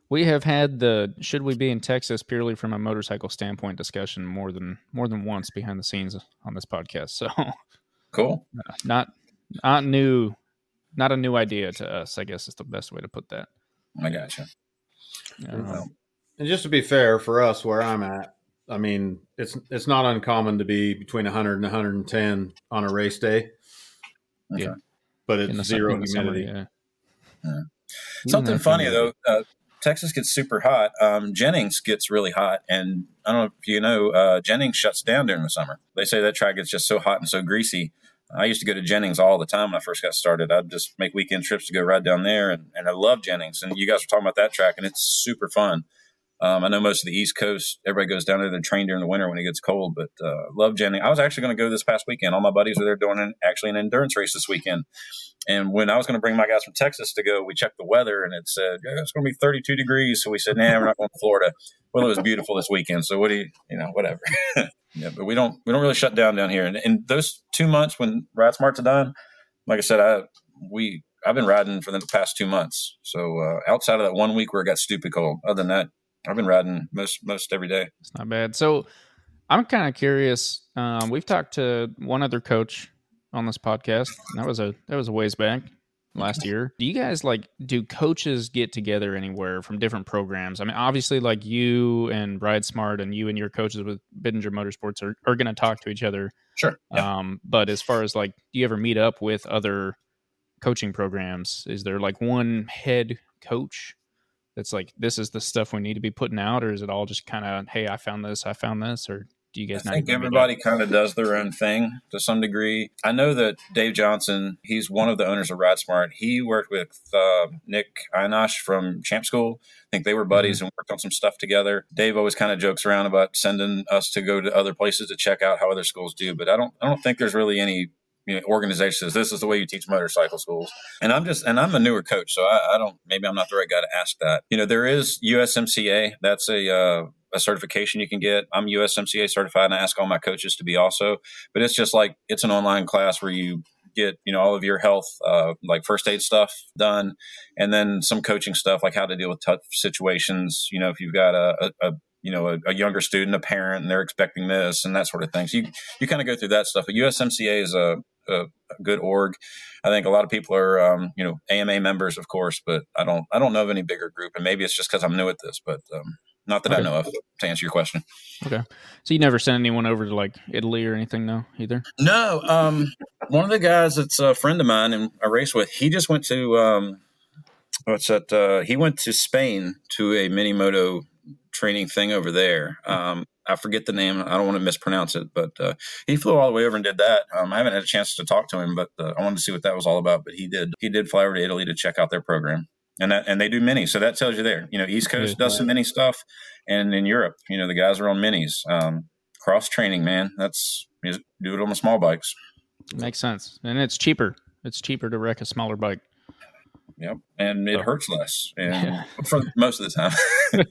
we have had the should we be in Texas purely from a motorcycle standpoint discussion more than more than once behind the scenes on this podcast. So (laughs) Cool. not not new, not a new idea to us. I guess is the best way to put that. I gotcha. Um, And just to be fair for us, where I'm at, I mean, it's it's not uncommon to be between 100 and 110 on a race day. Yeah. but it's in the su- zero in the summer, humidity. yeah. Yeah. Something funny though, uh, Texas gets super hot. Um, Jennings gets really hot, and I don't know if you know, uh, Jennings shuts down during the summer. They say that track gets just so hot and so greasy. I used to go to Jennings all the time when I first got started. I'd just make weekend trips to go ride down there, and, and I love Jennings. And you guys were talking about that track, and it's super fun. Um, I know most of the East Coast, everybody goes down there to train during the winter when it gets cold, but uh, love Jennings. I was actually going to go this past weekend. All my buddies were there doing an, actually an endurance race this weekend. And when I was going to bring my guys from Texas to go, we checked the weather and it said yeah, it's going to be 32 degrees. So we said, "Nah, we're not going to Florida." Well, it was beautiful this weekend. So what do you, you know, whatever. (laughs) yeah, but we don't we don't really shut down down here. And in those two months when Ride Smart's done, like I said, I we I've been riding for the past two months. So uh, outside of that one week where it got stupid cold, other than that, I've been riding most most every day. It's not bad. So I'm kind of curious. Um, we've talked to one other coach on this podcast. That was a that was a ways back last year. Do you guys like do coaches get together anywhere from different programs? I mean, obviously, like you and Ride Smart and you and your coaches with Bittinger Motorsports are, are going to talk to each other. Sure. Yeah. Um, but as far as like, do you ever meet up with other coaching programs? Is there like one head coach that's like, this is the stuff we need to be putting out, or is it all just kind of, hey, I found this, I found this, or do you guys? I not think even meet up? everybody kind of does their own thing to some degree. I know that Dave Johnson, he's one of the owners of Ride Smart. He worked with uh, Nick Ienatsch from Champ School. I think they were buddies and worked on some stuff together. Dave always kind of jokes around about sending us to go to other places to check out how other schools do, but I don't. I don't think there's really any. You know, organization says this is the way you teach motorcycle schools, and I'm just and I'm a newer coach, so I, I don't maybe I'm not the right guy to ask that. You know, there is USMCA. That's a uh, a certification you can get. I'm USMCA certified, and I ask all my coaches to be also. But it's just like it's an online class where you get you know all of your health, uh, like first aid stuff done, and then some coaching stuff like how to deal with tough situations. You know, if you've got a, a, a you know a, a younger student, a parent, and they're expecting this and that sort of thing. So you you kind of go through that stuff. But USMCA is a, a, a good org. I think a lot of people are, um, you know, AMA members, of course, but I don't, I don't know of any bigger group, and maybe it's just because I'm new at this, but um, not that I Okay. know of. To answer your question, okay. So you never sent anyone over to like Italy or anything, no, either. no. Um, one of the guys that's a friend of mine and I race with, he just went to, um, what's that? Uh, he went to Spain to a mini moto training thing over there. Um, I forget the name. I don't want to mispronounce it, but uh, he flew all the way over and did that. Um, I haven't had a chance to talk to him, but uh, I wanted to see what that was all about. But he did. He did fly over to Italy to check out their program, and that and they do mini. So that tells you there. You know, East Coast Yeah. does some mini stuff, and in Europe, you know, the guys are on minis. Um, cross training, man. That's you do it on the small bikes. Makes sense, and it's cheaper. It's cheaper to wreck a smaller bike. Yep, and it hurts less, and (laughs) for most of the time.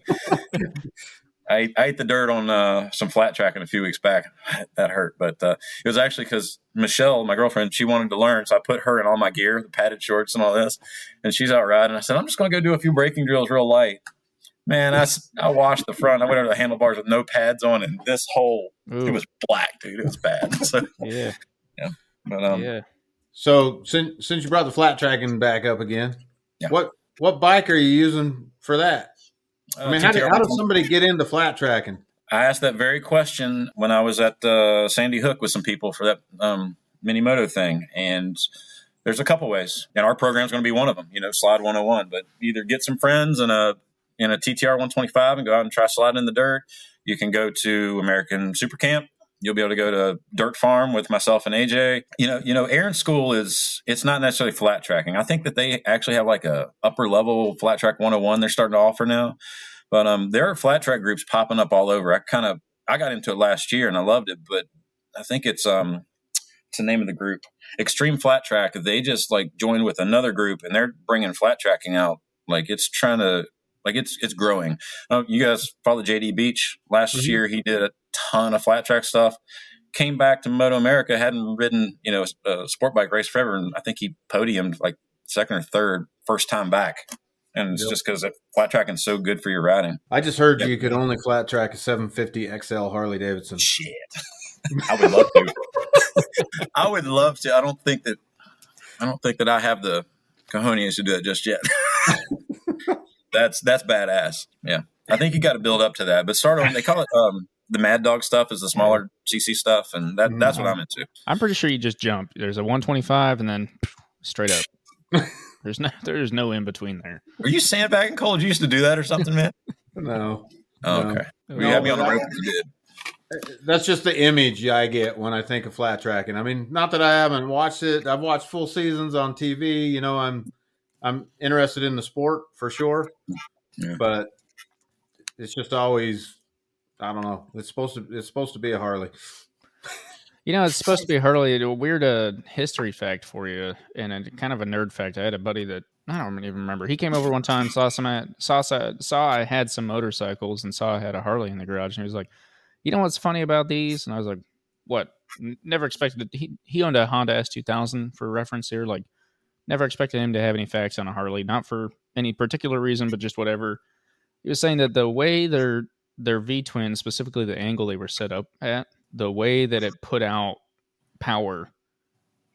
(laughs) I, I ate the dirt on uh, some flat tracking a few weeks back. (laughs) that hurt, but uh, it was actually because Michelle, my girlfriend, she wanted to learn, so I put her in all my gear, the padded shorts and all this, and she's out riding. I said, I'm just going to go do a few braking drills real light. Man, I, I washed the front. I went over the handlebars with no pads on, and this whole Ooh, it was black, dude. It was bad. (laughs) So, yeah, but um, yeah. So since since you brought the flat tracking back up again, Yeah. what what bike are you using for that? I uh, mean, how, did, how does somebody get into flat tracking? I asked that very question when I was at uh, Sandy Hook with some people for that um, mini moto thing, and there's a couple ways, and our program's going to be one of them. You know, slide 101, but either get some friends in a in a TTR 125 and go out and try sliding in the dirt. You can go to American Super Camp. You'll be able to go to Dirt Farm with myself and AJ. You know, you know, Aaron School is it's not necessarily flat tracking. I think that they actually have like a upper level flat track 101 they're starting to offer now. But um, there are flat track groups popping up all over. I kind of I got into it last year and I loved it, but I think it's um it's the name of the group Extreme Flat Track. They just like joined with another group and they're bringing flat tracking out. Like it's trying to like it's it's growing. Uh, you guys follow JD Beach last mm-hmm. year? He did a ton of flat track stuff. Came back to Moto America, hadn't ridden you know a sport bike race forever, and I think he podiumed like second or third first time back and it's yep. just because flat tracking is so good for your riding. I just heard yep. you could only flat track a 750 XL Harley Davidson. Shit, I would love to. I would love to. I don't think that I don't think that I have the cojones to do it just yet. (laughs) that's that's badass. Yeah, I think you got to build up to that. But start on. They call it um, the Mad Dog stuff is the smaller CC stuff, and that that's what I'm into. I'm pretty sure you just jump. There's a 125, and then straight up. (laughs) There's no (laughs) there's no in between there. Were you sandbagging Cole? Did you used to do that or something, man? (laughs) no. Oh, okay. No. Well, you had me on the rope. You did. That's just the image I get when I think of flat tracking. I mean, not that I haven't watched it. I've watched full seasons on TV. You know, I'm I'm interested in the sport for sure, yeah. but it's just always I don't know. It's supposed to it's supposed to be a Harley. You know, it's supposed to be Harley. A weird uh, history fact for you, and a kind of a nerd fact. I had a buddy that I don't even remember. He came over one time, saw some, saw saw I had some motorcycles, and saw I had a Harley in the garage, and he was like, "You know what's funny about these?" And I was like, "What?" Never expected it. He he owned a Honda S two thousand for reference here. Like, never expected him to have any facts on a Harley, not for any particular reason, but just whatever. He was saying that the way their their V twin, specifically the angle they were set up at, the way that it put out power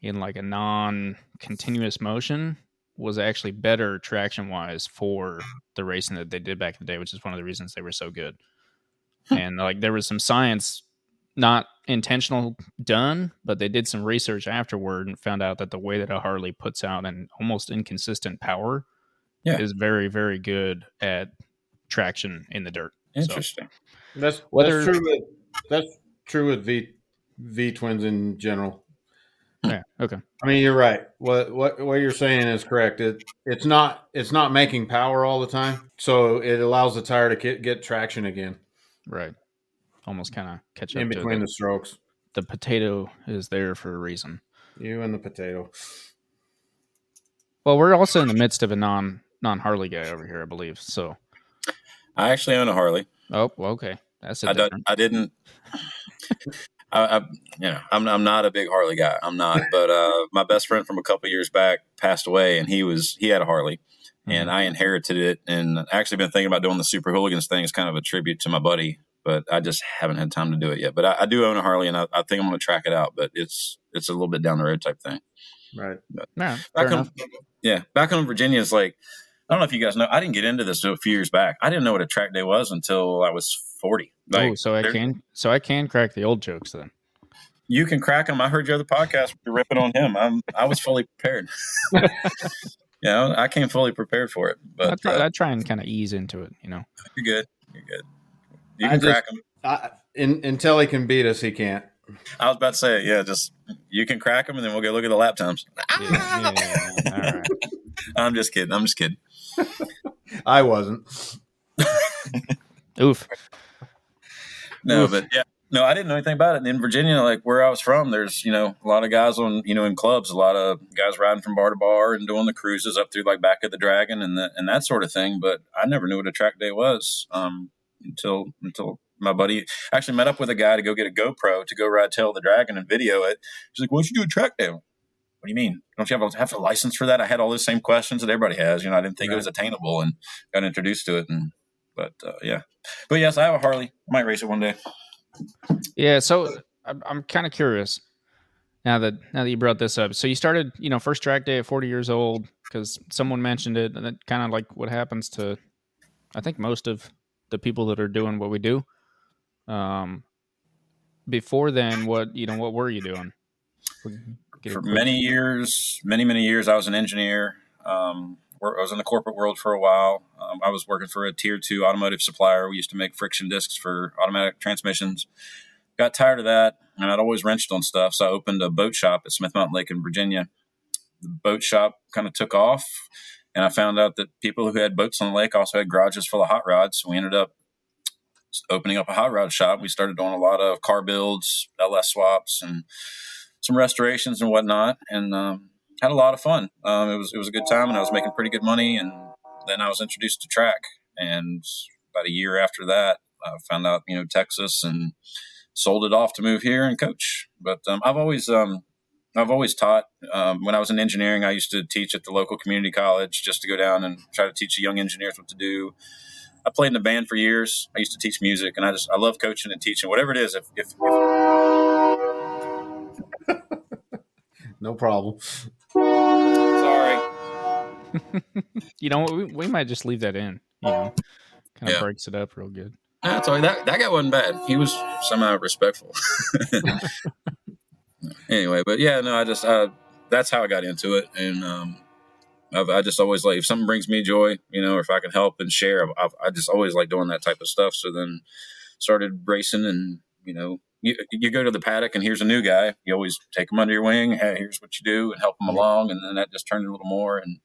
in like a non-continuous motion was actually better traction wise for the racing that they did back in the day, which is one of the reasons they were so good. and like there was some science, not intentional done, but they did some research afterward and found out that the way that a Harley puts out an almost inconsistent power yeah. is very, very good at traction in the dirt. Interesting. So, that's whether that's true. With, that's true with V V twins in general. Yeah. Okay. I mean, you're right. What what what you're saying is correct. It it's not it's not making power all the time, so it allows the tire to get, get traction again. Right. Almost kind of catch up in between the, the strokes. The potato is there for a reason. You and the potato. Well, we're also in the midst of a non non Harley guy over here, I believe. So, I actually own a Harley. Oh, okay. That's I, did, I didn't. I, I, you know, I'm I'm not a big Harley guy. I'm not, (laughs) but uh, my best friend from a couple years back passed away, and he was he had a Harley, mm-hmm. and I inherited it, and actually been thinking about doing the Super Hooligans thing as kind of a tribute to my buddy, but I just haven't had time to do it yet. But I, I do own a Harley, and I, I think I'm going to track it out, but it's it's a little bit down the road type thing. Right. But yeah. Back home, yeah. Back home in Virginia is like I don't know if you guys know. I didn't get into this a few years back. I didn't know what a track day was until I was forty. Like, oh, so I can so I can crack the old jokes then. You can crack them. I heard your other podcast. You're ripping on him. I'm. I was fully prepared. (laughs) you know, I came fully prepared for it. But I try, uh, I try and kind of ease into it. You know, you're good. You're good. You can I crack just, them. in, until he can beat us, he can't. I was about to say, yeah, just you can crack them, and then we'll go look at the lap times. Yeah, (laughs) yeah, all right. I'm just kidding. I'm just kidding. I wasn't. Oof. No, Oof. but yeah, no, I didn't know anything about it. And in Virginia, like where I was from, there's you know a lot of guys on you know in clubs, a lot of guys riding from bar to bar and doing the cruises up through like back of the Dragon and the, and that sort of thing. But I never knew what a track day was um, until until my buddy actually met up with a guy to go get a GoPro to go ride Tail the Dragon and video it. He's like, "Why don't you do a track day?" What do you mean? Don't you have a, have a license for that? I had all those same questions that everybody has. You know, I didn't think right. it was attainable and got introduced to it. And, but uh, yeah, but yes, I have a Harley. I might race it one day. Yeah. So I'm, I'm kind of curious now that, now that you brought this up. So you started, you know, first track day at 40 years old because someone mentioned it and it kind of like what happens to, I think most of the people that are doing what we do. Um, before then, what, you know, what were you doing? For many years, many many years, I was an engineer. Um, I was in the corporate world for a while. Um, I was working for a tier two automotive supplier. We used to make friction discs for automatic transmissions. Got tired of that, and I'd always wrenched on stuff. So I opened a boat shop at Smith Mountain Lake in Virginia. The boat shop kind of took off, and I found out that people who had boats on the lake also had garages full of hot rods. So we ended up opening up a hot rod shop. We started doing a lot of car builds, LS swaps, and some restorations and whatnot, and um, had a lot of fun. Um, it was it was a good time, and I was making pretty good money. And then I was introduced to track, and about a year after that, I found out you know Texas and sold it off to move here and coach. But um, I've always um, I've always taught. Um, when I was in engineering, I used to teach at the local community college just to go down and try to teach the young engineers what to do. I played in a band for years. I used to teach music, and I just I love coaching and teaching. Whatever it is, if, if, if no problem. Sorry. (laughs) you know? We, we might just leave that in. You know, kind of Yeah. breaks it up real good. That's all right. That that guy wasn't bad. He was somehow respectful. (laughs) anyway, but yeah, no, I just uh, that's how I got into it, and um, I've, I just always like if something brings me joy, you know, or if I can help and share, I've, I just always like doing that type of stuff. So then started racing, and you know, you, you go to the paddock, and here's a new guy. You always take him under your wing. Hey, here's what you do, and help him along, and then that just turned a little more and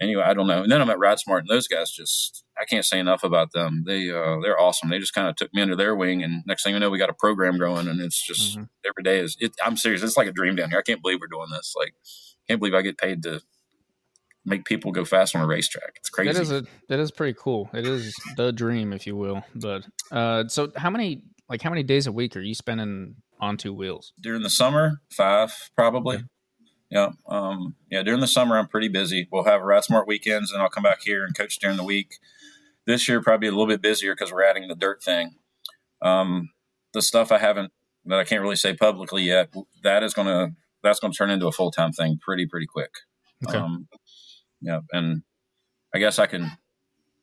anyway, I don't know. And then I'm at Ride Smart, and those guys just I can't say enough about them. They uh, they're awesome. They just kind of took me under their wing, and next thing you know, we got a program growing, and it's just Mhm. every day is. It, I'm serious. It's like a dream down here. I can't believe we're doing this. Like, can't believe I get paid to make people go fast on a racetrack. It's crazy. That is a that is pretty cool. It is the dream, if you will. But uh, so how many like how many days a week are you spending on two wheels? during the summer, five probably. Yeah, um, yeah. During the summer, I'm pretty busy. We'll have Smart weekends, and I'll come back here and coach during the week. This year, probably a little bit busier because we're adding the dirt thing. Um, the stuff I haven't that I can't really say publicly yet. That is gonna that's gonna turn into a full time thing pretty pretty quick. Okay. Um, yeah, and I guess I can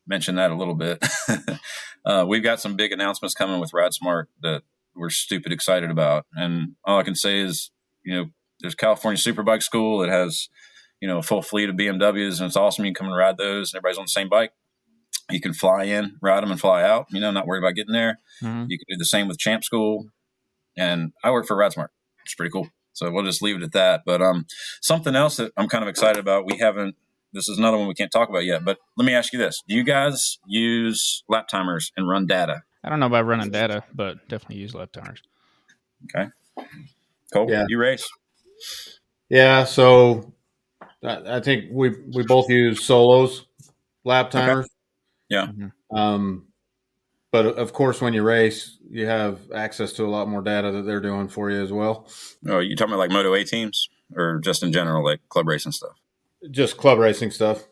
mention that a little bit. (laughs) uh, we've got some big announcements coming with Ride Smart that we're stupid excited about, and all I can say is, you know, there's California Superbike School. It has, you know, a full fleet of BMWs, and it's awesome. You can come and ride those, and everybody's on the same bike. You can fly in, ride them, and fly out. You know, not worried about getting there. Mhm. You can do the same with Champ School, and I work for RideSmart. It's pretty cool. So we'll just leave it at that. But um, something else that I'm kind of excited about. We haven't. This is another one we can't talk about yet. But let me ask you this: Do you guys use lap timers and run data? I don't know about running data, but definitely use lap timers. Okay, Cole, Yeah. you race. Yeah, so I, I think we we both use solos, lap timers. Yeah. Mhm. Um, but of course, when you race, you have access to a lot more data that they're doing for you as well. Oh, you talking about like Moto A teams, or just in general, like club racing stuff? Just club racing stuff.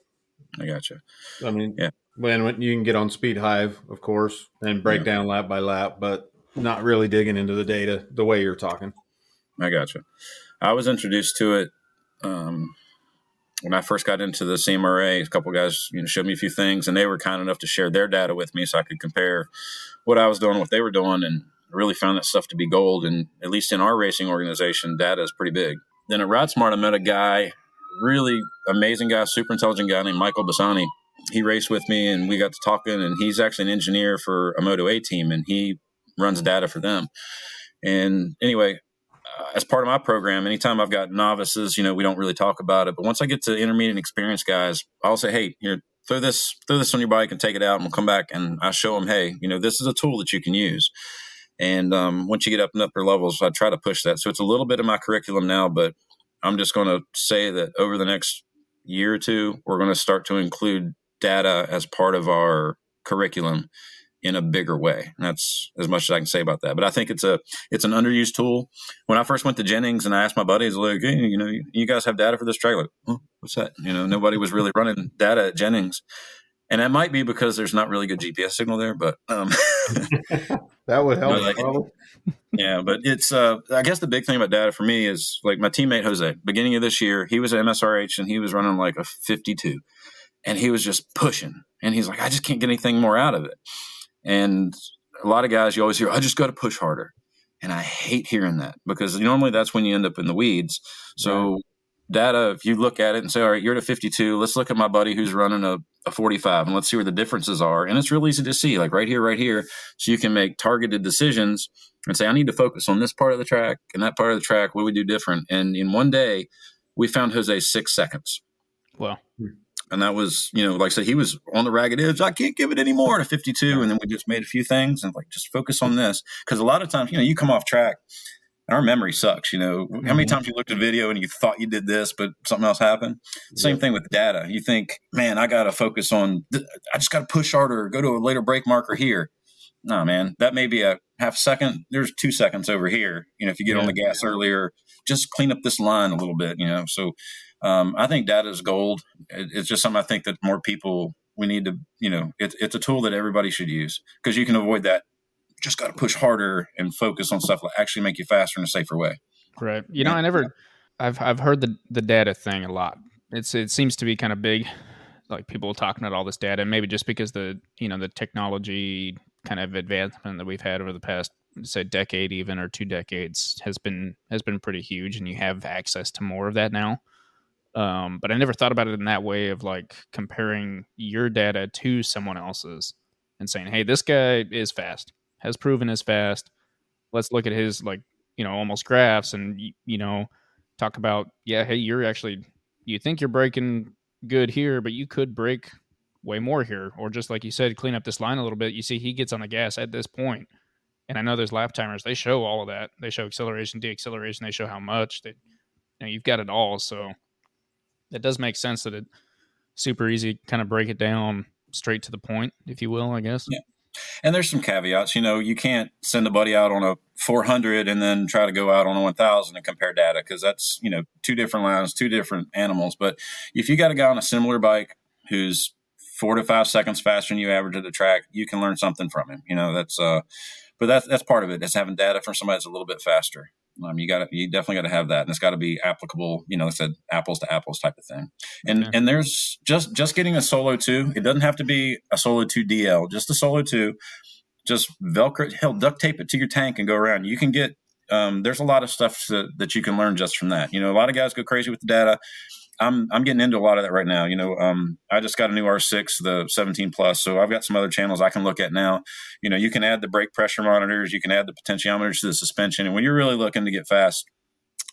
I gotcha. I mean, Yeah. when, when you can get on Speed Hive, of course, and break Yeah. down lap by lap, but not really digging into the data the way you're talking. I gotcha. I was introduced to it um, when I first got into the CMRA. A couple guys, you know, showed me a few things, and they were kind enough to share their data with me, so I could compare what I was doing, what they were doing, and really found that stuff to be gold. And at least in our racing organization, data is pretty big. Then at Ride Smart, I met a guy, really amazing guy, super intelligent guy named Michael Bassani. He raced with me, and we got to talking. And he's actually an engineer for a Moto A team, and he runs data for them. And anyway, uh, as part of my program, anytime I've got novices, you know, we don't really talk about it. But once I get to intermediate and experienced guys, I'll say, hey, here, throw this, throw this on your bike and take it out, and we'll come back and I show them, hey, you know, this is a tool that you can use. And um, once you get up in upper levels, I try to push that. So it's a little bit of my curriculum now, but I'm just going to say that over the next year or two, we're going to start to include data as part of our curriculum in a bigger way. And that's as much as I can say about that. But I think it's a it's an underused tool. When I first went to Jennings and I asked my buddies, like, hey, you know, you guys have data for this trailer? Huh, what's that? You know, nobody was really running data at Jennings. And that might be because there's not really good GPS signal there, but um, (laughs) That would help. No, like- probably. Yeah, but it's uh, I guess the big thing about data for me is like my teammate Jose. Beginning of this year, he was at MSRH and he was running like a 52, and he was just pushing, and he's like, I just can't get anything more out of it. And a lot of guys, you always hear, I just got to push harder, and I hate hearing that because normally that's when you end up in the weeds. So data, if you look at it and say, all right, you're at a 52, let's look at my buddy who's running a, a 45 and let's see where the differences are. And it's real easy to see, like right here, right here. So you can make targeted decisions and say, I need to focus on this part of the track and that part of the track. What do we do different? And in one day, we found Jose six seconds. Well, and that was, you know, like I said, he was on the ragged edge. I can't give it anymore to 52. And then we just made a few things and like, just focus on this. Cause a lot of times, you know, you come off track our memory sucks. You know, how many mm-hmm. times you looked at a video and you thought you did this, but something else happened? Same thing with data. You think, man, I got to focus on, I just got to push harder, go to a later break marker here. No, man, that may be a half second. There's two seconds over here. You know, if you get yeah. on the gas earlier, just clean up this line a little bit, you know. So um, I think data is gold. It, it's just something I think that more people, we need to, you know, it, it's a tool that everybody should use because you can avoid that just got to push harder and focus on stuff that actually make you faster in a safer way. Right. You know, I never, I've I've heard the the data thing a lot. It's it seems to be kind of big, like people talking about all this data, and maybe just because the you know the technology kind of advancement that we've had over the past say decade even or two decades has been has been pretty huge, and you have access to more of that now. Um, but I never thought about it in that way of like comparing your data to someone else's and saying, "Hey, this guy is fast has proven his fast. Let's look at his like you know almost graphs and you know talk about yeah hey you're actually you think you're breaking good here but you could break way more here. Or just like you said clean up this line a little bit. You see he gets on the gas at this point. And i know there's lap timers. They show all of that. They show acceleration deacceleration. They show how much. They you know, you've got it all. So it does make sense that it super easy kind of break it down straight to the point if you will i guess. Yeah and there's some caveats. You know, you can't send a buddy out on a 400 and then try to go out on a 1000 and compare data because that's, you know, two different lines, two different animals. But if you got a guy on a similar bike who's four to five seconds faster than you average at the track, you can learn something from him. You know, that's, uh, but that's, that's part of it is having data from somebody that's a little bit faster. Um, you got to, you definitely got to have that, and it's got to be applicable. You know, like I said apples to apples type of thing. And okay. and there's just just getting a solo two. It doesn't have to be a solo two DL, just a solo two. Just Velcro, hell, duct tape it to your tank and go around. You can get. Um, there's a lot of stuff to, that you can learn just from that. You know, a lot of guys go crazy with the data. I'm I'm getting into a lot of that right now. You know, um, I just got a new R6, the 17 plus, so I've got some other channels I can look at now. You know, you can add the brake pressure monitors, you can add the potentiometers to the suspension, and when you're really looking to get fast,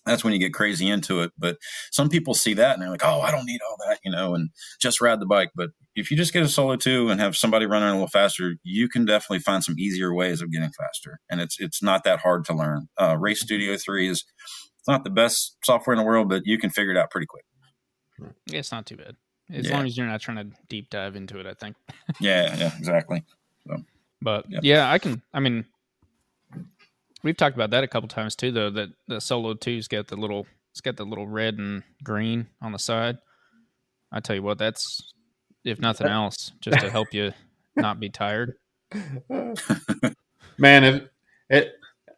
that's when you get crazy into it. But some people see that and they're like, "Oh, I don't need all that," you know, and just ride the bike. But if you just get a solo two and have somebody running a little faster, you can definitely find some easier ways of getting faster, and it's it's not that hard to learn. Uh, Race Studio Three is it's not the best software in the world, but you can figure it out pretty quick. Yeah, it's not too bad. As yeah. long as you're not trying to deep dive into it, I think. (laughs) yeah, yeah, exactly. So, but yeah. yeah, I can. I mean, we've talked about that a couple times too, though. That the Solo Two's got the little, it's got the little red and green on the side. I tell you what, that's if nothing else, just to help you not be tired. (laughs) Man, if it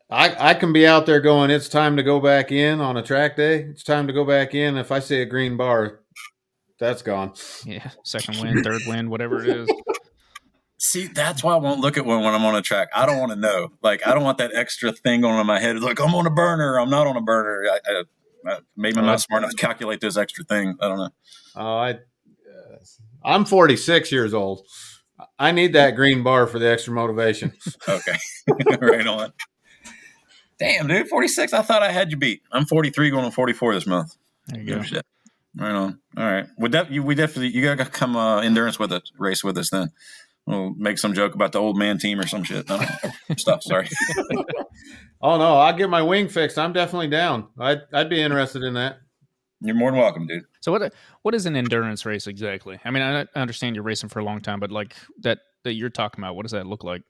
I, I can be out there going, it's time to go back in on a track day. It's time to go back in. If I see a green bar, that's gone. Yeah. Second wind, third wind, whatever it is. See, that's why I won't look at one when I'm on a track. I don't want to know. Like, I don't want that extra thing going on my head. It's like, I'm on a burner. I'm not on a burner. I, I, I maybe I'm not smart enough to calculate those extra things. I don't know. Oh, I, uh, I'm 46 years old. I need that green bar for the extra motivation. (laughs) okay. (laughs) right on. Damn, dude, 46. I thought I had you beat. I'm 43 going on 44 this month. There you go. Shit. Right on. All right. We, def- you, we definitely, you got to come uh, endurance with us, race with us then. We'll make some joke about the old man team or some shit. No, (laughs) stuff. Sorry. (laughs) oh, no. I'll get my wing fixed. I'm definitely down. I'd, I'd be interested in that. You're more than welcome, dude. So what what is an endurance race exactly? I mean, I understand you're racing for a long time, but like that that you're talking about, what does that look like?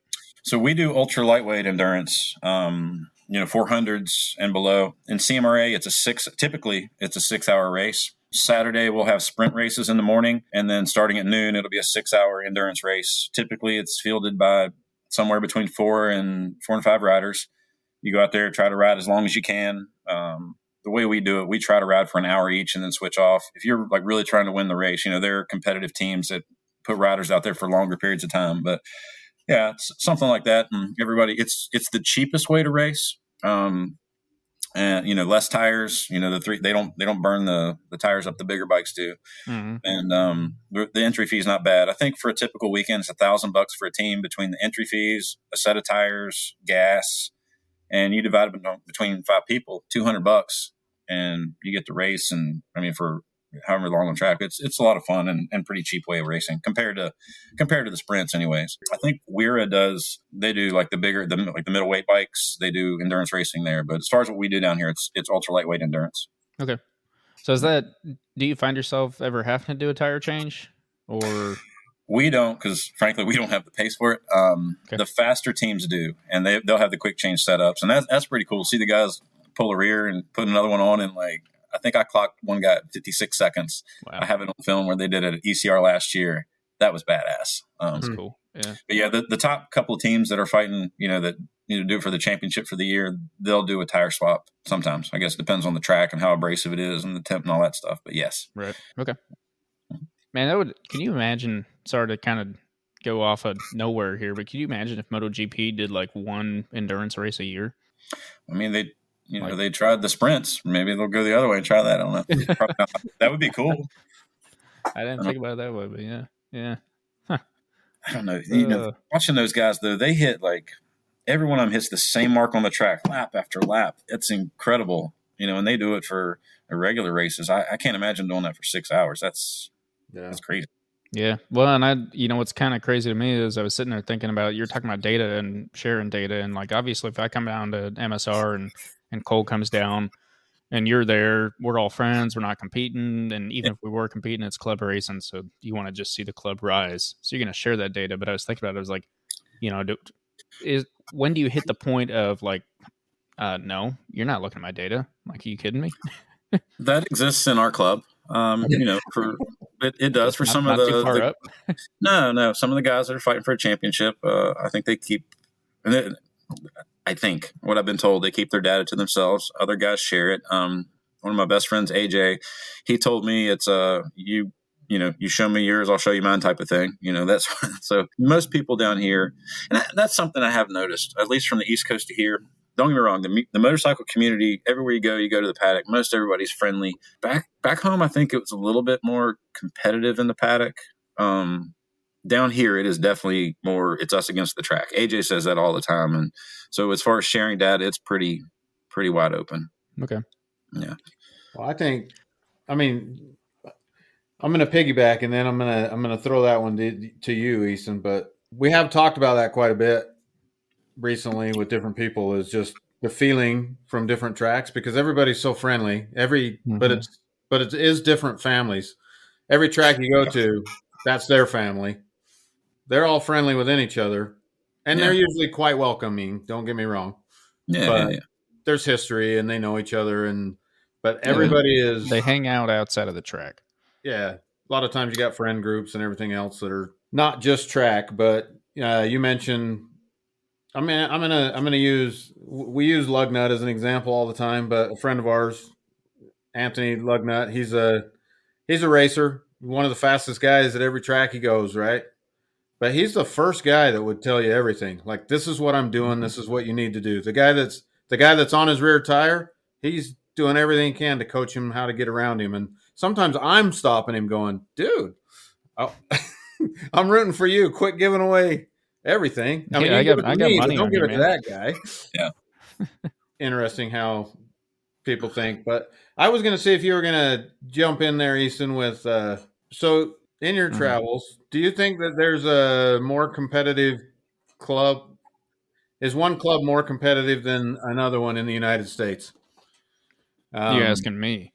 So we do ultra lightweight endurance. Um, you know 400s and below. In CMRA, it's a six. Typically, it's a six-hour race. Saturday we'll have sprint races in the morning, and then starting at noon, it'll be a six-hour endurance race. Typically, it's fielded by somewhere between four and four and five riders. You go out there, try to ride as long as you can. Um, the way we do it, we try to ride for an hour each and then switch off. If you're like really trying to win the race, you know there are competitive teams that put riders out there for longer periods of time, but yeah, something like that. And everybody, it's it's the cheapest way to race. Um, and you know less tires. You know the three they don't they don't burn the the tires up the bigger bikes do, Mhm. and um, the the entry fee is not bad. I think for a typical weekend, it's a thousand bucks for a team between the entry fees, a set of tires, gas, and you divide it between five people, two hundred bucks, and you get to race. And I mean for however long on track, it's it's a lot of fun and, and pretty cheap way of racing compared to compared to the sprints, anyways. I think WERA does they do like the bigger the like the middleweight bikes. They do endurance racing there, but as far as what we do down here, it's it's ultra lightweight endurance. Okay, so is that? Do you find yourself ever having to do a tire change, or We don't, because frankly, we don't have the pace for it. Um, Okay. The faster teams do, and they they'll have the quick change setups, and that's that's pretty cool. See the guys pull a rear and put another one on, and like I think I clocked one guy at 56 seconds. wow, I have it on film where they did it at ECR last year. That was badass. Um, that's Hmm. cool. Yeah. but yeah, the, the top couple of teams that are fighting, you know, that you know do it for the championship for the year, they'll do a tire swap sometimes. I guess it depends on the track and how abrasive it is and the temp and all that stuff. But yes, Right. Okay. Man, that would. Can you imagine? Sorry to kind of go off of nowhere here, but can you imagine if MotoGP did like one endurance race a year? I mean, they, you know, Like- they tried the sprints. Maybe they'll go the other way and try that. I don't know. (laughs) That would be cool. I didn't think about it that way, but yeah, yeah. I don't know. You know, Uh, watching those guys though, they hit like every one of them hits the same mark on the track, lap after lap. It's incredible. You know, and they do it for regular races. I, I can't imagine doing that for six hours. That's Yeah. that's crazy. Yeah. Well, and I, you know, what's kind of crazy to me is I was sitting there thinking about you're talking about data and sharing data, and like obviously, if I come down to MSR and and Cole comes down, and you're there, we're all friends, we're not competing, and even if we were competing, it's club racing, so you want to just see the club rise, so you're going to share that data. But I was thinking about it, I was like, you know, do, is when do you hit the point of like, uh, no, you're not looking at my data? Like, are you kidding me? (laughs) That exists in our club. Um, you know, for it, it does for Not- some not of the, the up. (laughs) No, no. Some of the guys that are fighting for a championship, uh, I think they keep. And they, I think what I've been told, they keep their data to themselves. Other guys share it. Um, one of my best friends, AJ, he told me it's uh you you know you show me yours, I'll show you mine type of thing. You know that's (laughs) so most people down here, and that, that's something I have noticed, at least from the East Coast to here. Don't get me wrong, the, the motorcycle community, everywhere you go, you go to the paddock. Most everybody's friendly. Back back home, I think it was a little bit more competitive in the paddock. Um, down here it is definitely more it's us against the track aj says that all the time and so as far as sharing data it's pretty pretty wide open Okay. Yeah. Well, I think, I mean, I'm going to piggyback, and then I'm going to I'm going to throw that one to, to you, Easton. But we have talked about that quite a bit recently with different people. Is just the feeling from different tracks because everybody's so friendly. Every but Mhm. it's but it is different families. Every track you go to, that's their family. They're all friendly within each other, and they're usually quite welcoming. Don't get me wrong yeah, But- yeah, yeah. there's history and they know each other and but everybody is They hang out outside of the track. yeah a lot of times you got friend groups and everything else that are not just track but uh, you mentioned i mean i'm gonna i'm gonna use we use lugnut as an example all the time but a friend of ours anthony lugnut he's a he's a racer one of the fastest guys at every track he goes right but he's the first guy that would tell you everything. Like this is what i'm doing. This is what you need to do. The guy that's the guy that's on his rear tire he's doing everything he can to coach him how to get around him. And sometimes i'm stopping him going dude oh, (laughs) i'm rooting for you. Quit giving away everything. I mean Yeah, I got- I got me, money don't give it to man. that guy. Yeah. (laughs) interesting how people think. But i was going to see if you were going to jump in there easton with uh so in your Mhm. travels do you think that there's a more competitive club is one club more competitive than another one in the united states um, you asking me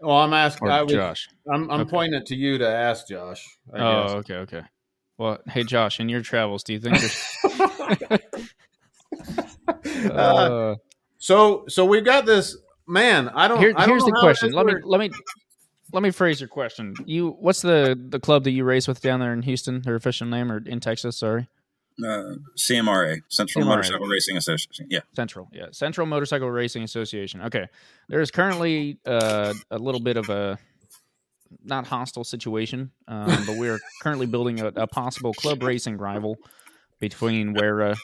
well i'm asking I was, Josh? i'm, I'm Okay. pointing it to you to ask josh I Oh, guess. okay, okay. Well, hey, Josh, in your travels, do you think there's (laughs) Uh, uh, so so we've got this man i don't here, I don't here's know the question. Let me let me let me phrase your question. You, what's the the club that you race with down there in Houston? Their official name or in Texas? Sorry, Uh, cmra central CMRA. motorcycle racing association yeah Central. Yeah, Central Motorcycle Racing Association. Okay, there is currently uh, a little bit of a not hostile situation, um, but we are (laughs) currently building a, a possible club racing rival between Wera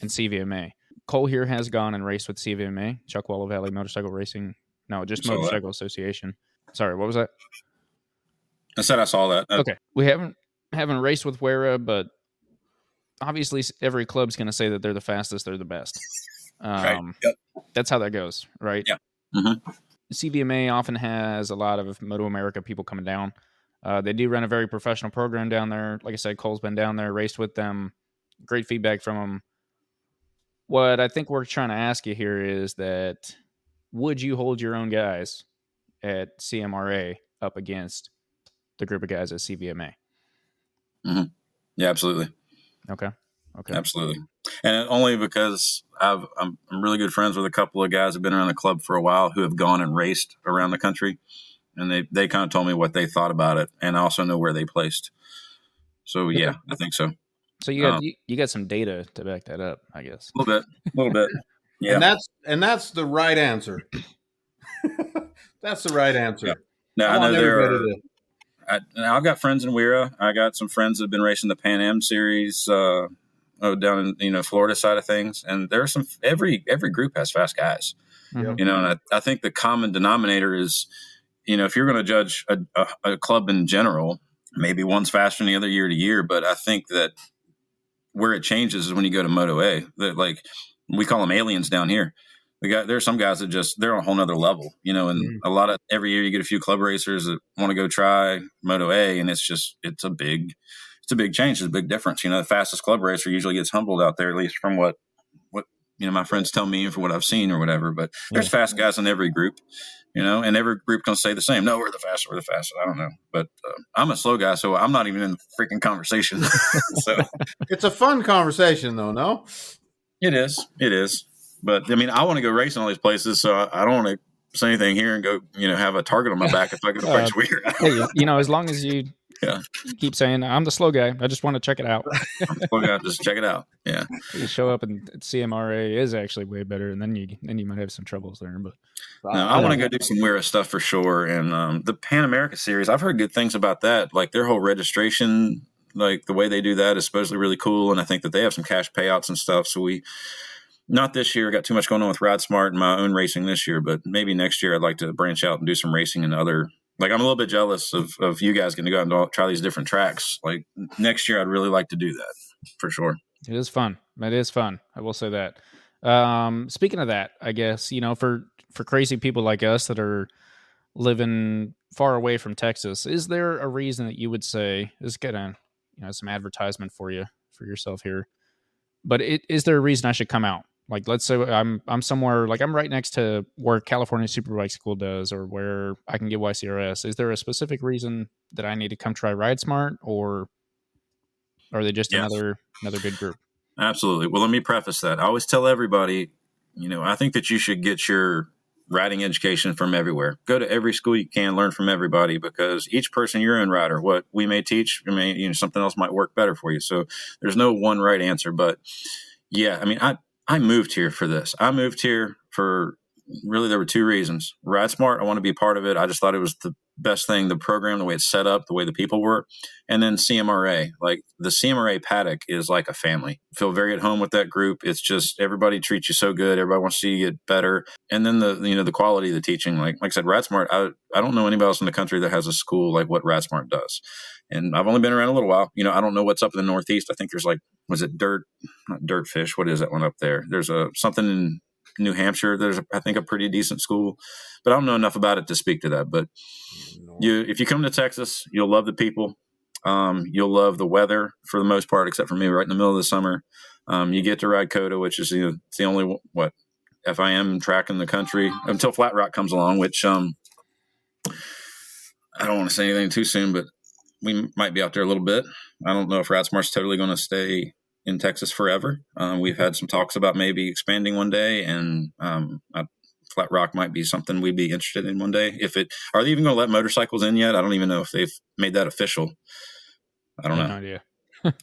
and CVMA. Cole here has gone and raced with CVMA, Chuckwalla Valley Motorcycle Racing. No, just that. Motorcycle Association. Sorry, what was that? I said I saw that. Okay, we haven't haven't raced with Wera, but obviously every club's going to say that they're the fastest, they're the best. Right. Um, Yep. That's how that goes, right? Yeah. Mhm. CVMA often has a lot of Moto America people coming down. Uh, they do run a very professional program down there. Like I said, Cole's been down there, raced with them. Great feedback from them. What I think we're trying to ask you here is that would you hold your own guys at CMRA up against the group of guys at CVMA? Yeah, absolutely. Okay. Okay. Absolutely. And only because I've, I'm, I'm really good friends with a couple of guys who've been around the club for a while who have gone and raced around the country. And they, they kind of told me what they thought about it. And I also know where they placed. So, yeah, I think so. So you got Um, you, you got some data to back that up, I guess. A little bit. A little bit. (laughs) Yeah. And that's and that's the right answer. (laughs) that's the right answer. Now, I know want there are, everybody to- I, now I've got friends in WERA. I got some friends that have been racing the Pan Am series uh, oh, down in you know Florida side of things, and there's some every every group has fast guys. You know, and I, I think the common denominator is, you know, if you're going to judge a, a, a club in general, maybe one's faster than the other year to year, but I think that where it changes is when you go to Moto A. That like we call them aliens down here. The guy, there's some guys that just they're on a whole nother level, you know. And Mhm. a lot of every year you get a few club racers that want to go try Moto A, and it's just it's a big it's a big change, it's a big difference. You know, the fastest club racer usually gets humbled out there, at least from what what you know my friends tell me and from what I've seen or whatever. But there's fast guys in every group, you know, and every group gonna say the same. No, we're the fastest, we're the fastest. I don't know, but uh, I'm a slow guy, so I'm not even in the freaking conversation. (laughs) so (laughs) It's a fun conversation, though. No, it is, it is. But I mean, I want to go racing all these places, so I, I don't want to say anything here and go, you know, have a target on my back if I go to (laughs) Uh, race WERA. Hey, you- you know, as long as you (laughs) Yeah. keep saying I'm the slow guy, I just want to check it out. (laughs) just check it out. Yeah. You show up and CMRA is actually way better, and then you then you might have some troubles there. But No, I want to go do some weird stuff for sure. And um, the Pan America series, I've heard good things about that. Like their whole registration, like the way they do that is supposedly really cool. And I think that they have some cash payouts and stuff. So we, not this year, got too much going on with Ride Smart and my own racing this year, but maybe next year I'd like to branch out and do some racing in other. Like I'm a little bit jealous of, of you guys getting to go out and try these different tracks. Like next year, I'd really like to do that for sure. it is fun. It is fun. I will say that. Um, speaking of that, I guess you know for for crazy people like us that are living far away from Texas, is there a reason that you would say is of you know some advertisement for you for yourself here? But it, is there a reason I should come out? Like, let's say I'm I'm somewhere like I'm right next to where California Superbike School does, or where I can get YCRS. Is there a specific reason that I need to come try Ride Smart, or are they just Yes. another another good group? Absolutely. Well, let me preface that. I always tell everybody, you know, I think that you should get your riding education from everywhere. Go to every school you can, learn from everybody because each person your own rider. What we may teach, I may, you know, something else might work better for you. So there's no one right answer. But yeah, I mean, I I moved here for this. I moved here for really there were two reasons. Ride Smart, I want to be a part of it. I just thought it was the best thing, the program, the way it's set up, the way the people were. And then CMRA, like the CMRA paddock is like a family. Feel very at home with that group. It's just everybody treats you so good. Everybody wants to see you get better. And then the you know the quality of the teaching, like like I said, Ride Smart. I I don't know anybody else in the country that has a school like what Ride Smart does. And I've only been around a little while. You know, I don't know what's up in the Northeast. I think there's like was it dirt, not dirt fish. What is that one up there? There's a something in New Hampshire. There's I think a pretty decent school, but I don't know enough about it to speak to that. But you if you come to Texas, you'll love the people. Um, you'll love the weather for the most part, except for me, right in the middle of the summer. Um, you get to ride COTA, which is you know, it's the only what FIM track in the country until Flat Rock comes along, which um, I don't want to say anything too soon, but we might be out there a little bit. I don't know if Ride Smart's totally going to stay in Texas forever. Um, we've had some talks about maybe expanding one day, and um, I, Flat Rock might be something we'd be interested in one day. If it are they even going to let motorcycles in yet? I don't even know if they've made that official. I don't have know, no idea. (laughs)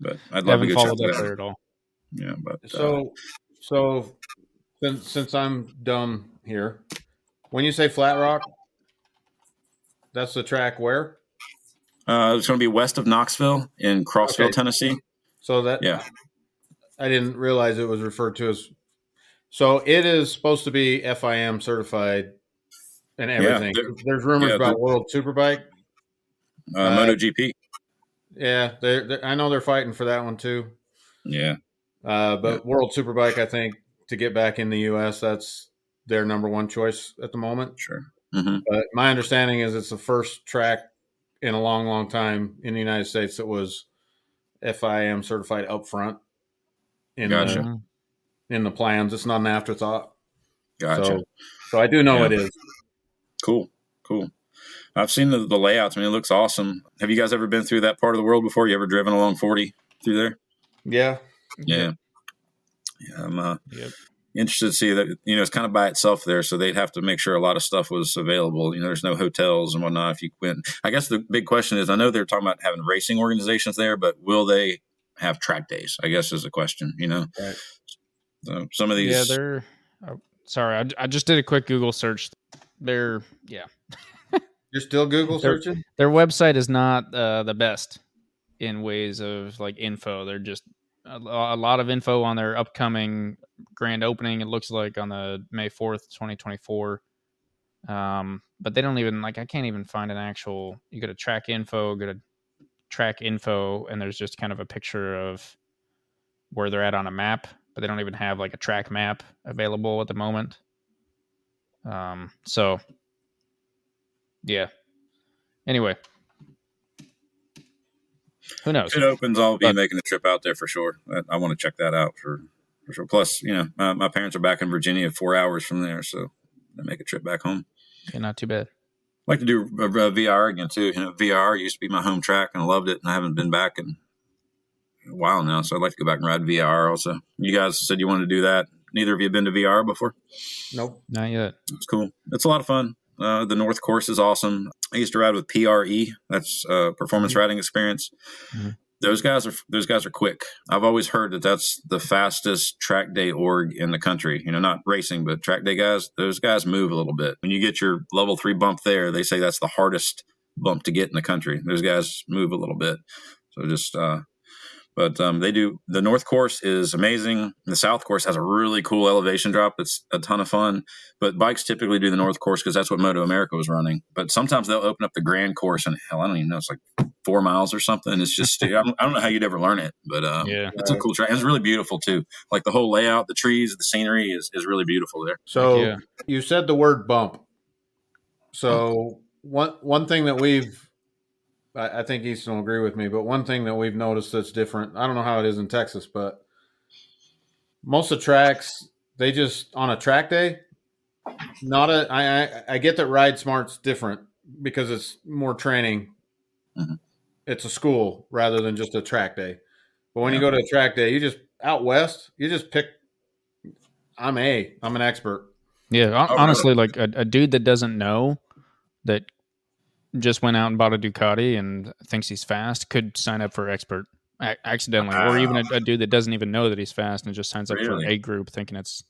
but I'd love to Haven't go check followed that up out. there at all. Yeah, but uh, So, so since since I'm dumb here, when you say Flat Rock, that's the track where? Uh, it's going to be west of Knoxville in Crossville, Okay. Tennessee. So that Yeah. I didn't realize it was referred to as So it is supposed to be FIM certified and everything. there- There's rumors yeah, about World Superbike. Uh, Uh, MotoGP. Yeah, they're, they're- I know they're fighting for that one too. Yeah. Uh, but World Superbike, I think, to get back in the U.S., that's their number one choice at the moment. Sure. hmm But my understanding is it's the first track in a long, long time in the United States that was FIM certified up front in Gotcha. The in the plans. It's not an afterthought. Gotcha. So, so I do know Yeah. it is. Cool. Cool. I've seen the, the layouts. I mean, it looks awesome. Have you guys ever been through that part of the world before? You ever driven along 40 through there? Yeah, Yeah. Yeah. I'm uh, Yep. Interested to see that, you know, it's kind of by itself there. So they'd have to make sure a lot of stuff was available. You know, there's no hotels and whatnot if you went. I guess the big question is I know they're talking about having racing organizations there, but will they have track days? I guess is the question, you know? Right. So some of these. Yeah, they're. Oh, sorry, I, I just did a quick Google search. They're yeah, (laughs) you're still Google They're- searching. their website is not uh, the best in ways of like info. They're just a, lot of info on their upcoming grand opening. It looks like on the May fourth, twenty twenty four. Um, but they don't even like I can't even find an actual. You go to track info, go to track info, and there's just kind of a picture of where they're at on a map. But they don't even have like a track map available at the moment. Um, so yeah. Anyway, who knows? If it opens, I'll be But- making a trip out there for sure. I, I want to check that out for, for sure. Plus, you know, my, my parents are back in Virginia, four hours from there, so I make a trip back home. Yeah, not too bad. I'd like to do a, a VR again too. You know, VR used to be my home track, and I loved it, and I haven't been back in a while now. So I'd like to go back and ride VR. Also, you guys said you wanted to do that. Neither of you have been to VR before. Nope. Not yet. It's cool. It's a lot of fun. Uh, the North Course is awesome. I used to ride with PRE. That's uh, Performance Riding Experience. Mhm. Those guys are those guys are quick. I've always heard that that's the fastest track day org in the country. You know, not racing, but track day guys. Those guys move a little bit. When you get your level three bump there, they say that's the hardest bump to get in the country. Those guys move a little bit. So just uh, but um, they do the north course is amazing. The south course has a really cool elevation drop. It's a ton of fun. But bikes typically do the north course because that's what MotoAmerica was running. But sometimes they'll open up the grand course and hell i don't even know it's like four miles or something. It's just I, don't, I don't know how you'd ever learn it but um, Yeah. it's a cool track. It's really beautiful too. Like the whole layout the trees the scenery is, is really beautiful there. So yeah. you said the word bump. So one one thing that we've, I, I think Easton will agree with me, but one thing that we've noticed that's different. I don't know how it is in Texas, but most of the tracks they just on a track day. Not a. I I, I get that Ride Smart's different because it's more training. Mhm. It's a school rather than just a track day. But when you go to a track day, you just out west. You just pick. I'm a. I'm an expert. Yeah, hon- Oh, really? honestly, like a, a dude that doesn't know that just went out and bought a Ducati and thinks he's fast could sign up for expert accidentally, or even a, a dude that doesn't even know that he's fast and just signs up Really? for a group thinking it's.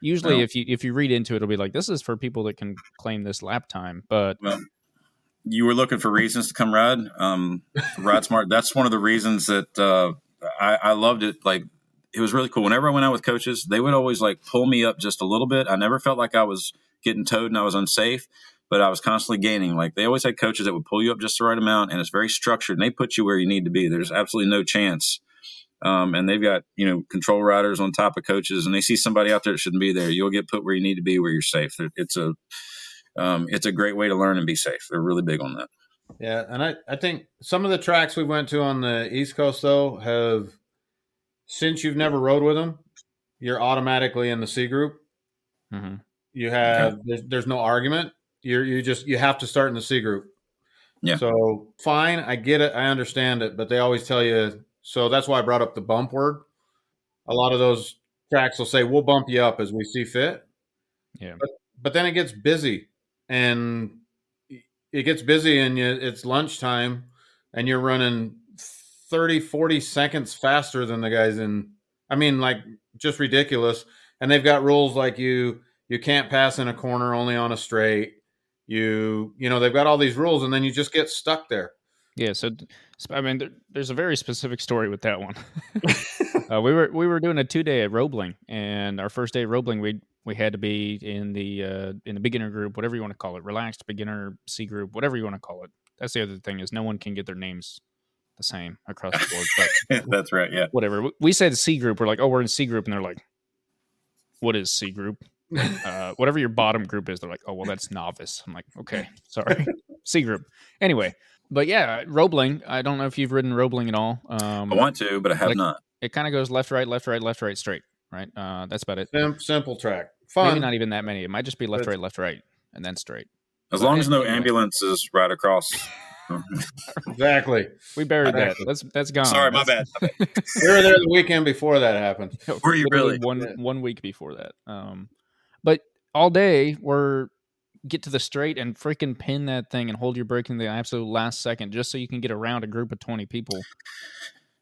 Usually, No. if you if you read into it, it'll be like this is for people that can claim this lap time, but well you were looking for reasons to come ride um ride smart that's one of the reasons that uh I, I loved it like it was really cool whenever i went out with coaches they would always like pull me up just a little bit i never felt like i was getting towed and i was unsafe but i was constantly gaining like they always had coaches that would pull you up just the right amount and it's very structured and they put you where you need to be there's absolutely no chance um, and they've got you know control riders on top of coaches and they see somebody out there that shouldn't be there you'll get put where you need to be where you're safe it's a um, it's a great way to learn and be safe. They're really big on that. Yeah, and I, I think some of the tracks we went to on the East Coast though have since you've never rode with them, you're automatically in the C group. mhm. You have there's, there's no argument. You're you just you have to start in the C group. Yeah. So fine, I get it, I understand it, but they always tell you. So that's why I brought up the bump word. A lot of those tracks will say we'll bump you up as we see fit. Yeah. But but then it gets busy, and it gets busy, and you, it's lunchtime, and you're running 30, 40 seconds faster than the guys in. I mean, like just ridiculous. And they've got rules like you you can't pass in a corner only on a straight. You you know they've got all these rules, and then you just get stuck there. yeah. So, I mean, there, there's a very specific story with that one. (laughs) uh, we were we were doing a two day at Roebling, and our first day at Roebling, we we had to be in the uh, in the beginner group, whatever you want to call it, relaxed beginner C group, whatever you want to call it. That's the other thing is no one can get their names the same across the board. But (laughs) That's right. Yeah. whatever. We- We said C group. We're like, oh, we're in C group, and they're like, what is C group? Uh, whatever your bottom group is, they're like, oh, well, that's novice. I'm like, okay, sorry, (laughs) C group. Anyway, but yeah, Roebling. I don't know if you've ridden Roebling at all. Um, I want to, but I have Like- not. it kind of goes left, right, left, right, left, right, straight. Right. Uh, that's about it. Sim- simple track. Fun. Maybe not even that many. It might just be left, right, left, right, and then straight. As long as no Anyway. ambulances right across. (laughs) Exactly. We buried that. That's that's gone. Sorry, my That's- bad. (laughs) We were there the weekend before that happened. Were you really? one Yeah. one week before that. Um, but all day we're get to the straight and freaking pin that thing and hold your brake in the absolute last second just so you can get around a group of 20 people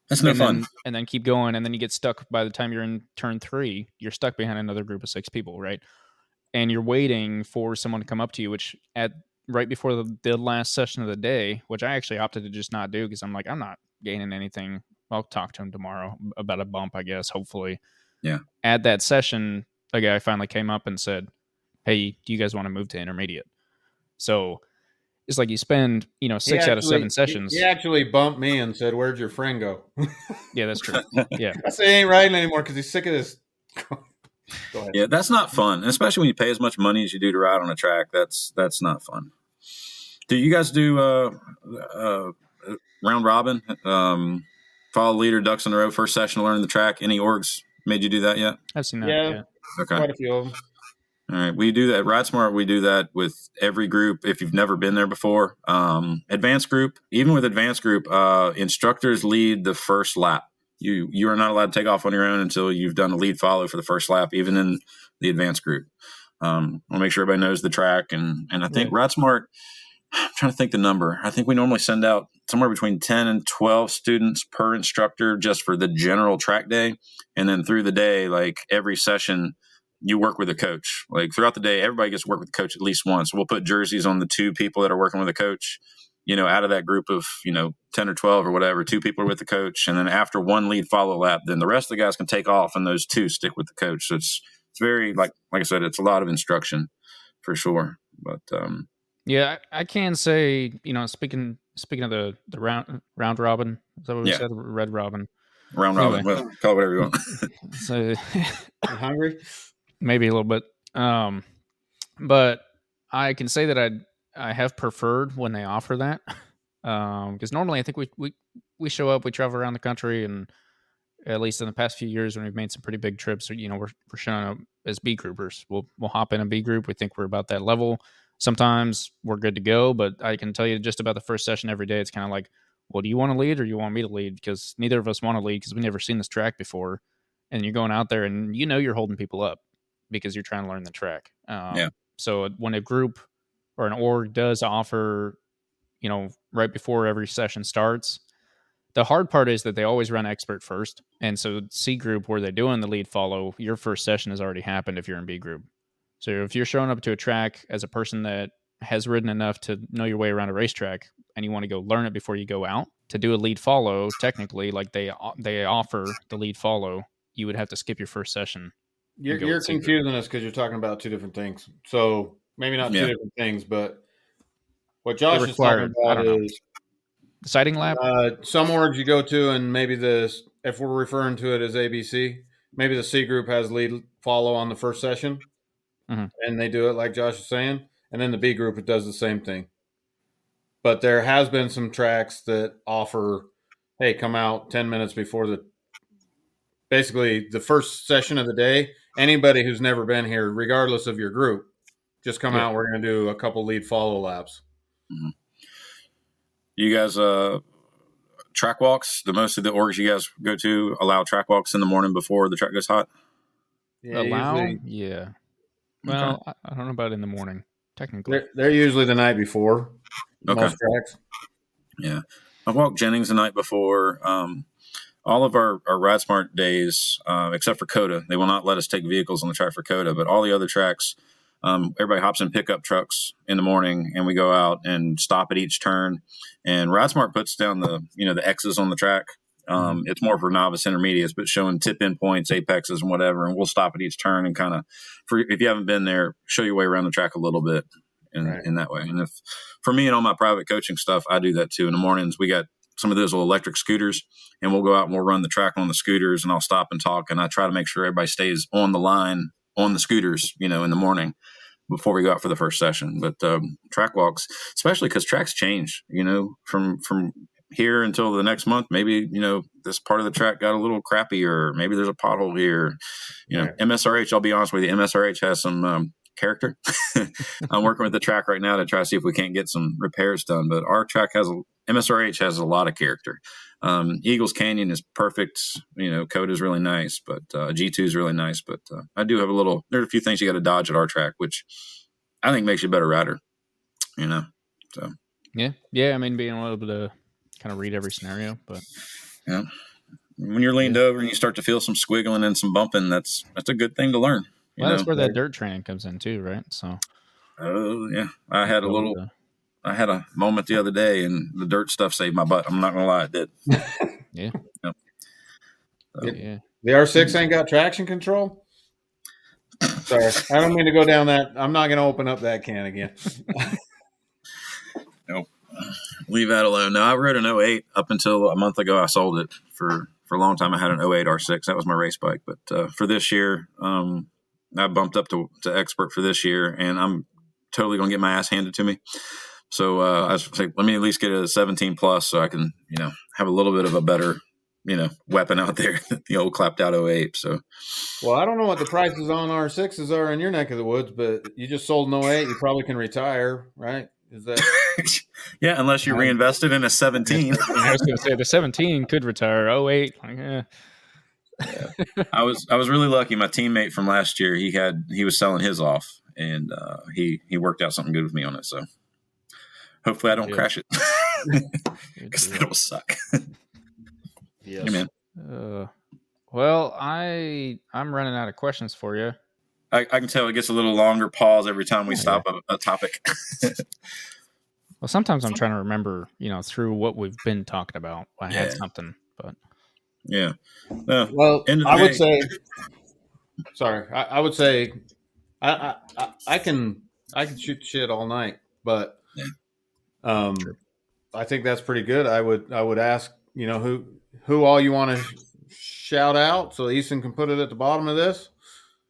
That's no and fun. then, and then keep going and then you get stuck by the time you're in turn three you're stuck behind another group of six people right and you're waiting for someone to come up to you which at right before the, the last session of the day which i actually opted to just not do because i'm like i'm not gaining anything i'll talk to him tomorrow about a bump i guess hopefully Yeah. at that session a guy finally came up and said hey do you guys want to move to intermediate so it's like you spend you know six He out of seven sessions He, he actually bumped me and said, "Where'd your friend go?" (laughs) yeah that's true (laughs) yeah I said, "He ain't riding anymore because he's sick of this." (laughs) Go ahead. Yeah, that's not fun, especially when you pay as much money as you do to ride on a track. That's that's not fun. Do you guys do uh, uh, round robin? Um, follow leader, ducks in a row, first session, learn the track. Any orgs made you do that yet? i've seen that Yeah. yeah. Okay. Quite a few of them. All right, we do that. Ride Smart, we do that with every group. If you've never been there before, um, advanced group, even with advanced group, uh, instructors lead the first lap. You you are not allowed to take off on your own until you've done a lead follow for the first lap, even in the advanced group. Um, I want to make sure everybody knows the track, and and I think Ride Smart. I'm trying to think the number. I think we normally send out somewhere between 10 and 12 students per instructor just for the general track day. And then through the day, like every session, you work with a coach. Like throughout the day, everybody gets to work with the coach at least once. We'll put jerseys on the two people that are working with a coach. You know, out of that group of you know ten or twelve or whatever, two people are with the coach, and then after one lead follow lap, then the rest of the guys can take off, and those two stick with the coach. So it's it's very like like I said, it's a lot of instruction for sure. But um, Yeah, I, I can say, you know, speaking speaking of the the round round robin, is that what we Yeah. said? Red robin. round robin, well, call it whatever you want. (laughs) So (laughs) You hungry? Maybe a little bit. Um, but I can say that I I have preferred when they offer that. (laughs) Um, because normally I think we we we show up, we travel around the country, and at least in the past few years when we've made some pretty big trips, you know, we're we're showing up as B groupers. We'll we'll hop in a B group. We think we're about that level. Sometimes we're good to go, but I can tell you just about the first session every day. It's kind of like, well, do you want to lead or do you want me to lead? Because neither of us want to lead because we've never seen this track before, and you're going out there and you know you're holding people up because you're trying to learn the track. Um, Yeah. So when a group or an org does offer, you know, right before every session starts, the hard part is that they always run expert first. And so C group where they're doing the lead follow, your first session has already happened if you're in B group. So if you're showing up to a track as a person that has ridden enough to know your way around a racetrack and you want to go learn it before you go out to do a lead follow, technically like they they offer the lead follow, you would have to skip your first session. You're, you're confusing us because you're talking about two different things. So maybe not two different things, but what Josh is talking about is The sighting lap. uh, some orgs you go to, and maybe this, if we're referring to it as ABC, maybe the C group has lead follow on the first session, Mhm. and they do it like Josh is saying, and then the B group it does the same thing. But there has been some tracks that offer, hey, come out ten minutes before the, basically the first session of the day. Anybody who's never been here, regardless of your group, just come Yeah. out. We're going to do a couple lead follow laps. you guys uh track walks the most of the orgs you guys go to allow track walks in the morning before the track gets hot allow, usually- yeah. Well, I, I don't know about in the morning. Technically, They're, they're usually the night before. Okay. Most tracks. yeah i've walked jennings the night before um all of our, our ride smart days uh, except for COTA they will not let us take vehicles on the track for COTA but all the other tracks um, everybody hops in pickup trucks in the morning and we go out and stop at each turn and ride smart puts down the you know the x's on the track Um, it's more for novice intermediates, but showing tip in points, apexes, and whatever. And we'll stop at each turn and kind of, for if you haven't been there, show your way around the track a little bit in, Right. in that way. And if for me and all my private coaching stuff, I do that too. In the mornings, we got some of those little electric scooters, and we'll go out and we'll run the track on the scooters, and I'll stop and talk, and I try to make sure everybody stays on the line on the scooters, you know, in the morning before we go out for the first session. But um, track walks, especially because tracks change, you know, from from here until the next month. Maybe you know this part of the track got a little crappy, or maybe there's a pothole here. You know. MSRH. I'll be honest with you, MSRH has some um, character. (laughs) I'm working with the track right now to try to see if we can't get some repairs done. But our track has a MSRH has a lot of character. Um, Eagles Canyon is perfect. You know, COTA is really nice, but uh, G2 is really nice. But uh, I do have a little. There are a few things you got to dodge at our track, which I think makes you a better rider. You know, so Yeah, yeah. I mean, being able to kind of read every scenario, but yeah. when you're leaned over and you start to feel some squiggling and some bumping, that's that's a good thing to learn. You well, that's where that dirt training comes in too, right? So Oh yeah, I had a little. I had a moment the other day, and the dirt stuff saved my butt. I'm not gonna lie, it did. (laughs) yeah, Yep. yeah. The R6 ain't got traction control. Sorry, I don't mean to go down that. I'm not going to open up that can again. (laughs) Nope. Leave that alone. No, I rode an 08 up until a month ago. I sold it for for a long time. I had an 08 R6. That was my race bike. But uh, for this year, um, I bumped up to, to expert for this year, and I'm totally gonna get my ass handed to me. So uh, I was like, let me at least get a 17 plus, so I can you know have a little bit of a better you know weapon out there. (laughs) the old clapped out 08. So Well, I don't know what the prices on R6s are in your neck of the woods, but you just sold an 08. You probably can retire, right? Is that (laughs) yeah, unless you reinvested in a 17. (laughs) I was going to say the 17 could retire. 08, like, eh. I was I was really lucky. My teammate from last year, he had he was selling his off, and uh, he he worked out something good with me on it. So hopefully I don't Yeah. crash it because (laughs) deal. that'll suck. (laughs) yes. Hey man, Uh, well, I I'm running out of questions for you. I, I can tell it gets a little longer pause every time we Yeah. stop a, a topic. (laughs) Well, sometimes I'm trying to remember, you know, through what we've been talking about. I had something, but yeah, no, Well, End of I would day- say. Sorry, I, I would say, I, I I I can I can shoot shit all night, but Yeah. um, I think that's pretty good. I would I would ask you know who who all you want to shout out so Easton can put it at the bottom of this.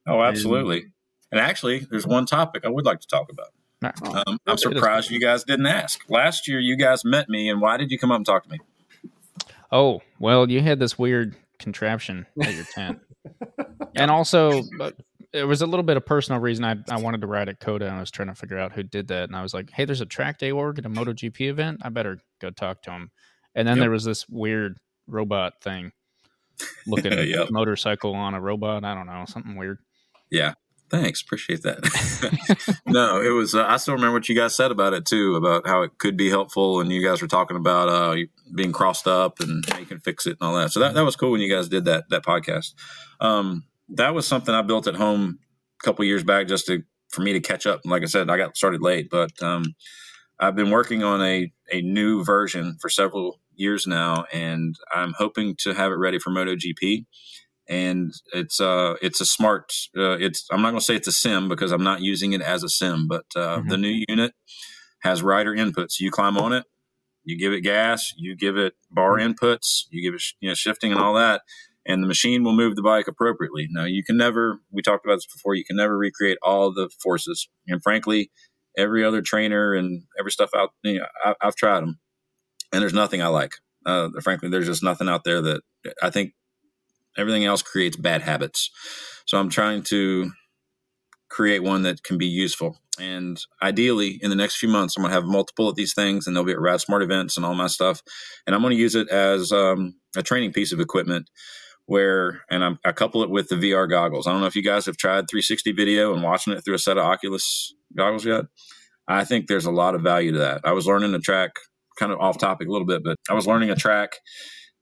oh absolutely. And actually, there's one topic I would like to talk about. Nah. Um, I'm surprised you guys didn't ask. Last year, you guys met me, and why did you come up and talk to me? oh well, you had this weird contraption at your tent, (laughs) and also but (laughs) there was a little bit of personal reason I I wanted to ride at COTA, and I was trying to figure out who did that, and I was like, hey, there's a track day org at a MotoGP event. I better go talk to him. And then Yep. there was this weird robot thing, looking (laughs) Yep. motorcycle on a robot. I don't know, something weird. Yeah. Thanks. Appreciate that. (laughs) no, it was, uh, I still remember what you guys said about it too, about how it could be helpful. And you guys were talking about uh, being crossed up and how you can fix it and all that. So that, that was cool when you guys did that, that podcast. Um, that was something I built at home a couple years back just to, for me to catch up. Like I said, I got started late, but um, I've been working on a, a new version for several years now, and I'm hoping to have it ready for MotoGP and it's uh it's a smart uh, it's i'm not going to say it's a sim because i'm not using it as a sim but uh, Mhm. the new unit has rider inputs you climb on it you give it gas you give it bar inputs you give it you know shifting and all that and the machine will move the bike appropriately now you can never we talked about this before you can never recreate all the forces and frankly every other trainer and every stuff out you know, I, i've tried them and there's nothing i like uh, frankly there's just nothing out there that i think everything else creates bad habits. So I'm trying to create one that can be useful. And ideally, in the next few months, I'm going to have multiple of these things, and they'll be at Ride Smart events and all my stuff. And I'm going to use it as um, a training piece of equipment. Where and I'm, I couple it with the VR goggles. I don't know if you guys have tried 360 video and watching it through a set of Oculus goggles yet. I think there's a lot of value to that. I was learning a track, kind of off topic a little bit, but I was learning a track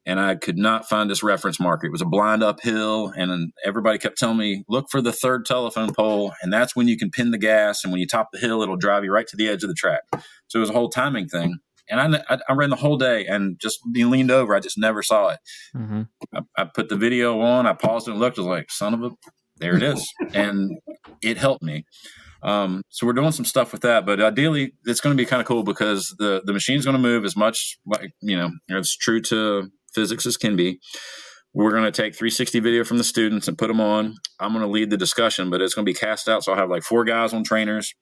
and I could not find this reference marker. It was a blind uphill, and everybody kept telling me, look for the third telephone pole, and that's when you can pin the gas. And when you top the hill, it'll drive you right to the edge of the track. So it was a whole timing thing. And I, I, I ran the whole day and just being leaned over, I just never saw it. Mm-hmm. I, I put the video on, I paused and looked. I was like, son of a, there it is, (laughs) and it helped me. Um, so we're doing some stuff with that, but ideally, it's going to be kind of cool because the the machine's going to move as much like you know it's true to physics as can be. We're going to take 360 video from the students and put them on. I'm going to lead the discussion, but it's going to be cast out. So I'll have like four guys on trainers.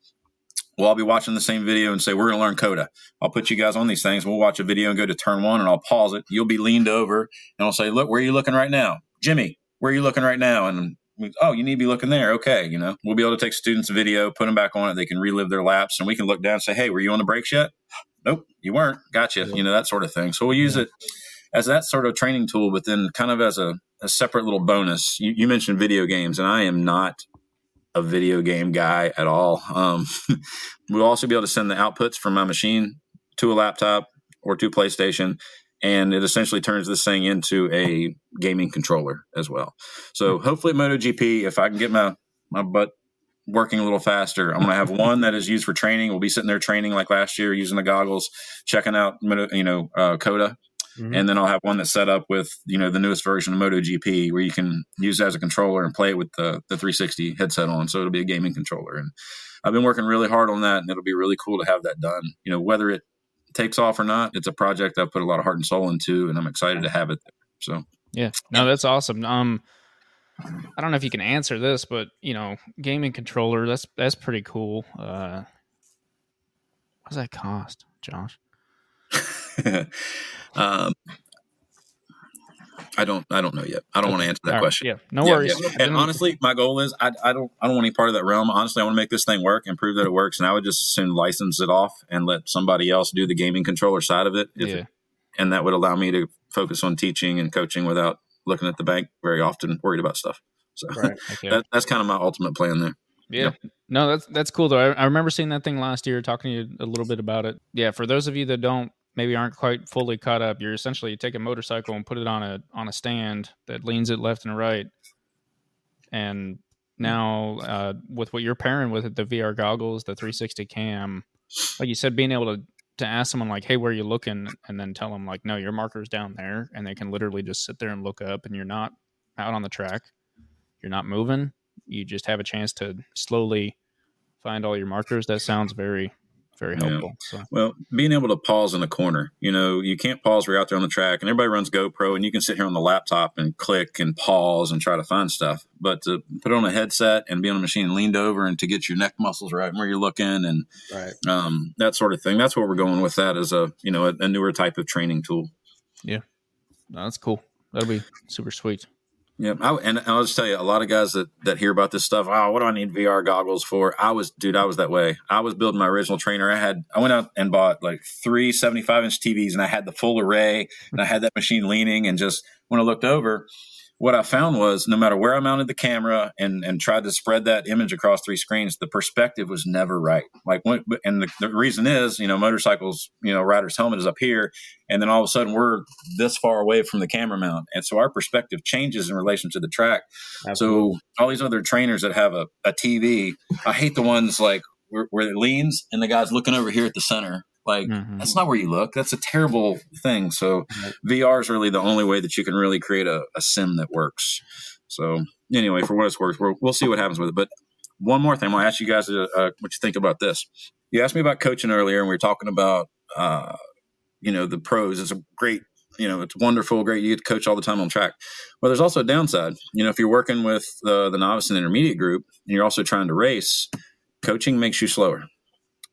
We'll be watching the same video and say, We're going to learn COTA. I'll put you guys on these things. We'll watch a video and go to turn one and I'll pause it. You'll be leaned over and I'll say, Look, where are you looking right now? Jimmy, where are you looking right now? And oh, you need to be looking there. Okay. You know, we'll be able to take students' video, put them back on it. They can relive their laps and we can look down and say, Hey, were you on the brakes yet? Nope, you weren't. Gotcha. You know, that sort of thing. So we'll use it as that sort of training tool, but then kind of as a, a separate little bonus. You, you, mentioned video games, and I am not a video game guy at all. Um, (laughs) we'll also be able to send the outputs from my machine to a laptop or to PlayStation, and it essentially turns this thing into a gaming controller as well. So hopefully, at MotoGP, if I can get my my butt working a little faster. I'm going to have one that is used for training. We'll be sitting there training like last year, using the goggles, checking out, you know, uh, COTA, Mm-hmm. And then I'll have one that's set up with, you know, the newest version of MotoGP where you can use it as a controller and play it with the, the 360 headset on. So it'll be a gaming controller. And I've been working really hard on that and it'll be really cool to have that done. You know, whether it takes off or not, it's a project I've put a lot of heart and soul into and I'm excited to have it there. So yeah, no, that's awesome. Um, I don't know if you can answer this, but you know, gaming controller, that's, that's pretty cool. Uh, what does that cost, Josh? (laughs) um, I don't. I don't know yet. I don't want to answer that right, question. Yeah, no yeah, worries. Yeah. And honestly, my goal is I, I don't. I don't want any part of that realm. Honestly, I want to make this thing work and prove that it works. And I would just soon license it off and let somebody else do the gaming controller side of it. yeah. It, and that would allow me to focus on teaching and coaching without looking at the bank very often, worried about stuff. So right. (laughs) okay. that, that's kind of my ultimate plan there. Yeah. Yep. No, that's that's cool though. I, I remember seeing that thing last year, talking to you a little bit about it. Yeah, for those of you that don't maybe aren't quite fully caught up, you're essentially you take a motorcycle and put it on a on a stand that leans it left and right. And now uh, with what you're pairing with it, the VR goggles, the 360 cam, like you said, being able to to ask someone like, "Hey, where are you looking?" and then tell them like, "No, your marker's down there," and they can literally just sit there and look up, and you're not out on the track, you're not moving, you just have a chance to slowly find all your markers. That sounds very very helpful. Yeah. So. Well, being able to pause in a corner, you know, you can't pause where you're out there on the track, and everybody runs GoPro, and you can sit here on the laptop and click and pause and try to find stuff. But to put on a headset and be on a machine leaned over and to get your neck muscles right where you're looking and right. um, that sort of thing, that's where we're going with that as a you know a, a newer type of training tool. Yeah, no, that's cool. That'll be super sweet. Yeah, I, and I'll just tell you, a lot of guys that that hear about this stuff, oh, what do I need VR goggles for? I was, dude, I was that way. I was building my original trainer. I had, I went out and bought like three 75 inch TVs, and I had the full array, and I had that machine leaning, and just when I looked over, what I found was no matter where I mounted the camera and, and tried to spread that image across three screens, the perspective was never right. Like, when, and the, the, reason is, you know, motorcycles, you know, rider's helmet is up here, and then all of a sudden we're this far away from the camera mount, and so our perspective changes in relation to the track. Absolutely. So all these other trainers that have a, a TV, I hate the ones like where, where it leans and the guy's looking over here at the center like mm-hmm. that's not where you look. That's a terrible thing. So. VR is really the only way that you can really create a, a sim that works. So anyway, for what it's worth, we will see what happens with it. But one more thing, I'm gonna ask you guys uh, uh, what you think about this. You asked me about coaching earlier, and we were talking about uh, you know the pros. It's a great you know it's wonderful great you get to coach all the time on track well there's also a downside you know if you're working with the, the novice and intermediate group and you're also trying to race coaching makes you slower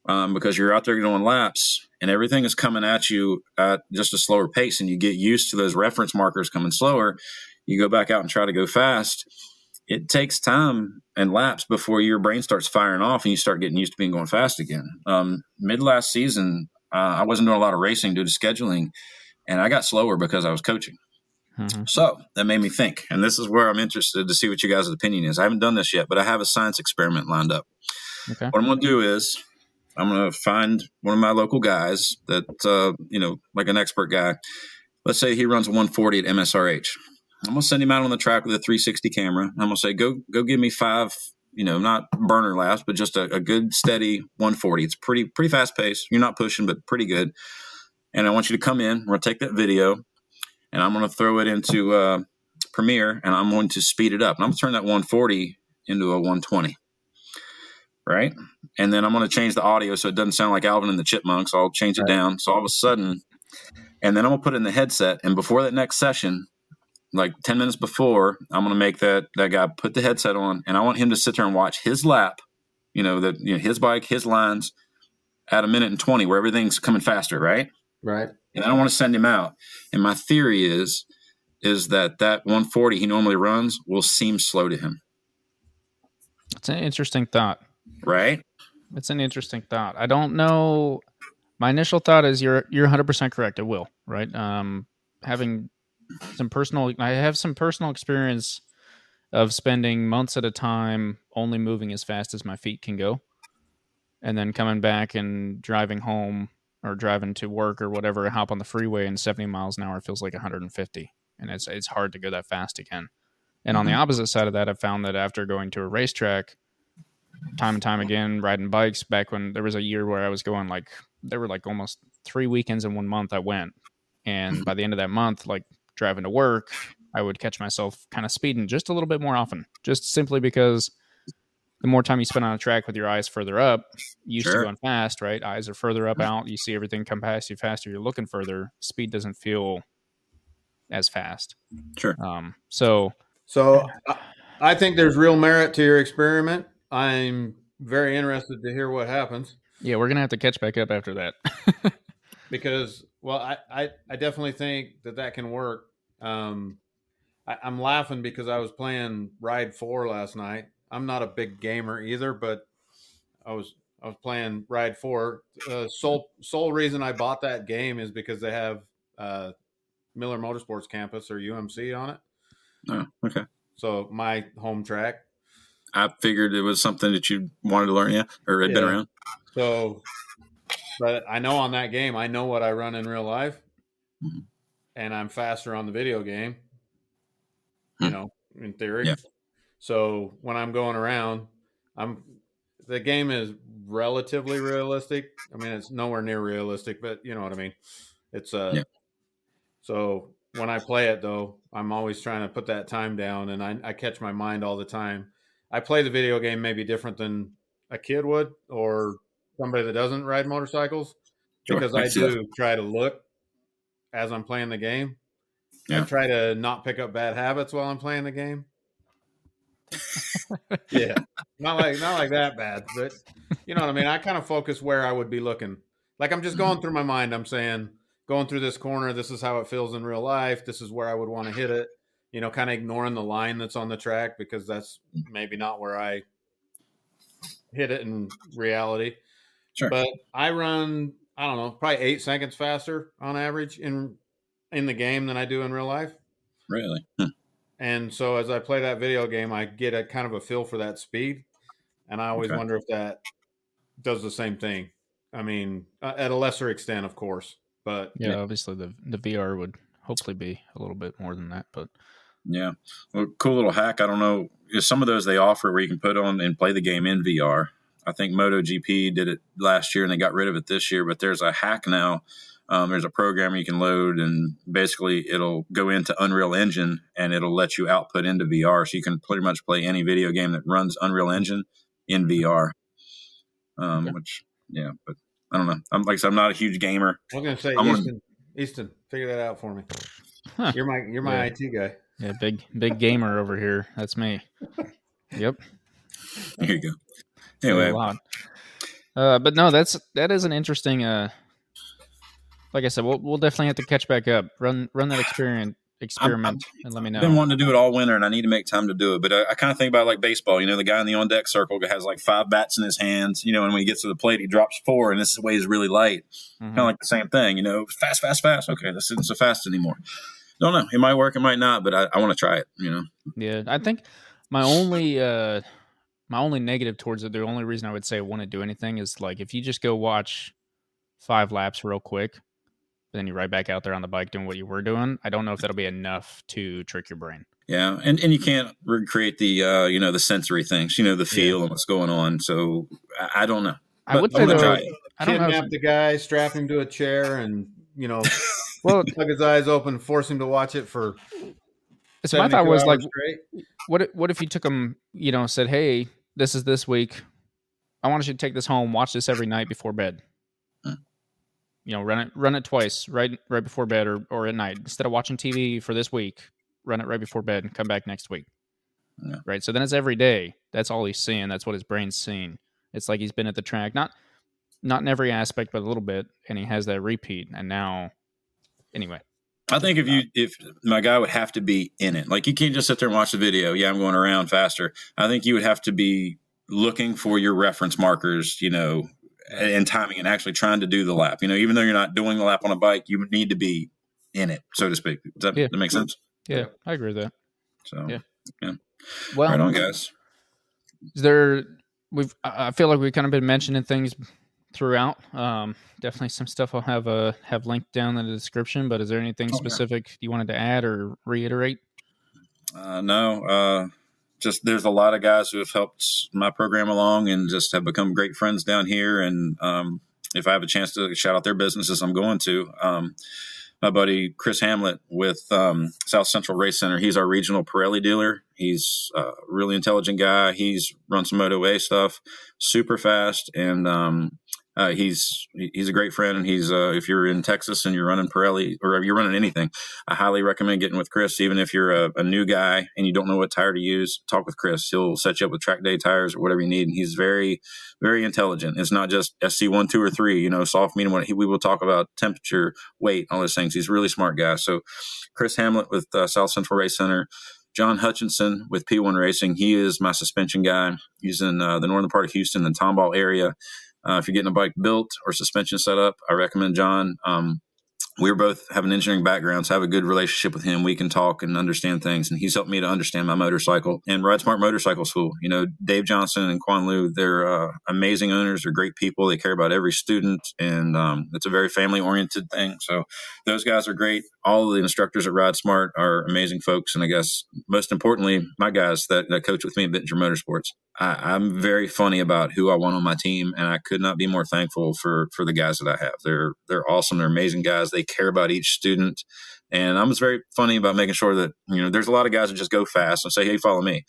um, because you're out there doing laps and everything is coming at you at just a slower pace and you get used to those reference markers coming slower you go back out and try to go fast it takes time and laps before your brain starts firing off and you start getting used to being going fast again um, mid last season uh, i wasn't doing a lot of racing due to scheduling and i got slower because i was coaching mm-hmm. So that made me think, and this is where I'm interested to see what you guys' opinion is. I haven't done this yet, but I have a science experiment lined up. Okay. What I'm going to do is I'm going to find one of my local guys that, uh, you know, like an expert guy. Let's say he runs a 140 at MSRH. I'm going to send him out on the track with a 360 camera. I'm going to say, go, go give me five, you know, not burner laps, but just a, a good steady 140. It's pretty, pretty fast pace. You're not pushing, but pretty good. and I want you to come in. We're gonna take that video, and I'm gonna throw it into uh, Premiere, and I'm going to speed it up. And I'm gonna turn that 140 into a 120, right? And then I'm gonna change the audio so it doesn't sound like Alvin and the Chipmunks. I'll change it down. So all of a sudden, and then I'm gonna put it in the headset. And before that next session, like 10 minutes before, I'm gonna make that that guy put the headset on, and I want him to sit there and watch his lap. You know that you know his bike, his lines at a minute and 20 where everything's coming faster, right? Right. And I don't want to send him out. And my theory is is that that 140 he normally runs will seem slow to him, It's an interesting thought. Right? It's an interesting thought. I don't know. My initial thought is you're you're 100 percent correct. It will right. Um, having some personal, I have some personal experience of spending months at a time only moving as fast as my feet can go, and then coming back and driving home or driving to work or whatever. Hop on the freeway and 70 miles an hour feels like 150, and it's it's hard to go that fast again. And on the Mhm. opposite side of that, I've found that after going to a racetrack time and time again riding bikes. Back when there was a year where I was going like there were like almost three weekends in one month I went. And by the end of that month like driving to work I would catch myself kind of speeding just a little bit more often just simply because the more time you spend on a track with your eyes further up you used Sure. to going fast right? Eyes are further up out. You see everything come past you faster. You're looking further. Speed doesn't feel as fast. Sure. um so So I think there's real merit to your experiment. I'm very interested to hear what happens yeah we're gonna have to catch back up after that (laughs) because, well, I, I, I definitely think that that can work. Um, I, I'm laughing because I was playing Ride Four last night. I'm not a big gamer either, but I was I was playing Ride Four. Uh, sole sole reason I bought that game is because they have uh, Miller Motorsports Campus or UMC on it. Oh, okay. So my home track. I figured it was something that you wanted to learn, yeah, or had been around. So, but I know on that game, I know what I run in real life, Mhm. and I'm faster on the video game. You Hmm. know, in theory. Yeah. So when I'm going around, I'm the game is relatively realistic. I mean, it's nowhere near realistic, but you know what I mean. It's uh. Yeah. So when I play it, though, I'm always trying to put that time down, and I, I catch my mind all the time. I play the video game maybe different than a kid would or somebody that doesn't ride motorcycles Sure, because I do try to look as I'm playing the game. I try to not pick up bad habits while I'm playing the game. (laughs) yeah, not like not like that bad, but you know what I mean. I kind of focus where I would be looking. Like I'm just Mm-hmm. going through my mind. I'm saying, going through this corner. This is how it feels in real life. This is where I would want to hit it. You know, kind of ignoring the line that's on the track because that's maybe not where I hit it in reality. Sure. But I run, I don't know, probably eight seconds faster on average in in the game than I do in real life. Really? Hmm. And so as I play that video game, I get a kind of a feel for that speed, and I always Okay. wonder if that does the same thing. I mean, uh, at a lesser extent, of course, but yeah, Yeah. obviously the the VR would hopefully be a little bit more than that but Yeah. Well, cool little hack. I don't know. Some of those they offer where you can put on and play the game in VR. I think MotoGP did it last year and they got rid of it this year, but there's a hack now. Um, there's a program you can load and basically it'll go into Unreal Engine and it'll let you output into VR. So you can pretty much play any video game that runs Unreal Engine in VR. Um, Okay. Which, yeah, but I don't know. I'm like I said, I'm not a huge gamer. I was going to say, I'm gonna- Easton, Easton, figure that out for me. Huh. You're my you're my Yeah. IT guy. Yeah, big big gamer over here. That's me. Yep. Here you go. Anyway. Uh, but no, that's that is an interesting. Uh, like I said, we'll we'll definitely have to catch back up. Run run that experiment experiment and let me know. I've been wanting to do it all winter, and I need to make time to do it. But I, I kind of think about like baseball. You know, the guy in the on deck circle has like five bats in his hands. You know, and when he gets to the plate, he drops four, and this weighs really light. Mhm. Kind of like the same thing. You know, fast, fast, fast. Okay, this isn't so fast anymore. Don't know. It might work. It might not. But I, I want to try it. You know. Yeah, I think my only uh my only negative towards it, the only reason I would say I wouldn't do anything is like if you just go watch five laps real quick, then you're right back out there on the bike doing what you were doing. I don't know if that'll be enough to trick your brain. Yeah, and and you can't recreate the uh, you know the sensory things. You know the feel and what's going on. So I, I don't know. I But would I'm say gonna though, try it. I don't know. Kidnap If, the guy, strap him to a chair, and you know, Well, plug his eyes open, force him to watch it for. so my 72 thought was like, straight. what if, what if you took him, you know, said, "Hey, this is this week. I want you to take this home, watch this every night before bed. Hmm. You know, run it run it twice, right right before bed or or at night. Instead of watching TV for this week, run it right before bed and come back next week. Yeah. Right. So then it's every day. That's all he's seeing. That's what his brain's seeing. It's like he's been at the track, not not in every aspect, but a little bit, and he has that repeat. And now, anyway, I think if you if my guy would have to be in it. Like you can't just sit there and watch the video. Yeah, I'm going around faster. I think you would have to be looking for your reference markers, you know, and, and timing and actually trying to do the lap. You know, even though you're not doing the lap on a bike, you need to be in it, so to speak. Does that, Yeah. that make sense? yeah, Yeah. I agree with that. So Yeah. right Well, right on, guys. is there we've I I feel like we've kind of been mentioning things throughout. Um, definitely some stuff I'll have uh have linked down in the description. But is there anything Okay. specific you wanted to add or reiterate? Uh, no, uh, just there's a lot of guys who have helped my program along and just have become great friends down here. And um, if I have a chance to shout out their businesses, I'm going to. Um, my buddy Chris Hamlet with um, South Central Race Center. He's our regional Pirelli dealer. He's a really intelligent guy. He's run some Moto A stuff, super fast, and um, uh, he's he's a great friend. And he's uh, if you're in Texas and you're running Pirelli or if you're running anything, I highly recommend getting with Chris. Even if you're a, a new guy and you don't know what tire to use, talk with Chris. He'll set you up with track day tires or whatever you need. And he's very, very intelligent. It's not just SC one, two, or three. You know, soft, medium. What we will talk about temperature, weight, all those things. He's a really smart guy. So, Chris Hamlet with uh, South Central Race Center. John Hutchinson with P1 Racing. He is my suspension guy. He's in uh, the northern part of Houston, the Tomball area. Uh, if you're getting a bike built or suspension set up, I recommend John. Um, we're both have an engineering background, so I have a good relationship with him. We can talk and understand things, and he's helped me to understand my motorcycle and Ride Smart Motorcycle School. You know, Dave Johnson and Quan Lu, they're uh, amazing owners. They're great people. They care about every student, and um, it's a very family oriented thing. So those guys are great. All of the instructors at Ride Smart are amazing folks, and I guess most importantly, my guys that, that coach with me at Bittinger Motorsports. I, I'm very funny about who I want on my team, and I could not be more thankful for for the guys that I have. They're they're awesome. They're amazing guys. They care about each student, and I'm just very funny about making sure that you know there's a lot of guys that just go fast and say, "Hey, follow me."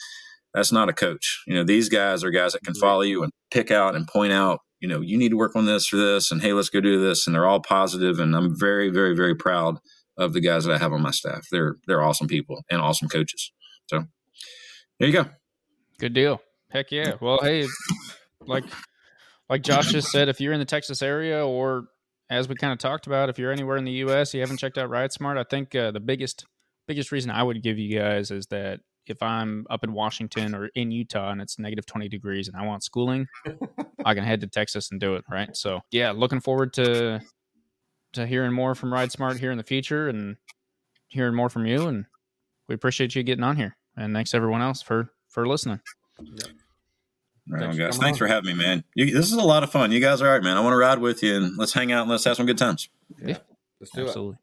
That's not a coach. You know, these guys are guys that can follow you and pick out and point out. You know, you need to work on this or this, and hey, let's go do this. And they're all positive, and I'm very, very, very proud of the guys that I have on my staff. They're they're awesome people and awesome coaches. So there you go. Good deal. Heck yeah. Well, hey, like like Josh just said, if you're in the Texas area or as we kind of talked about, if you're anywhere in the U.S. you haven't checked out Ride Smart, I think uh, the biggest biggest reason I would give you guys is that if I'm up in Washington or in Utah and it's negative 20 degrees and I want schooling, I can head to Texas and do it. Right. So yeah, looking forward to to hearing more from Ride Smart here in the future and hearing more from you. And we appreciate you getting on here. And thanks everyone else for for listening. Right Thanks on, guys. coming Thanks on. for having me, man. You, this is a lot of fun. You guys are all right, man. I want to ride with you and let's hang out and let's have some good times. Yeah, Let's do it. Absolutely.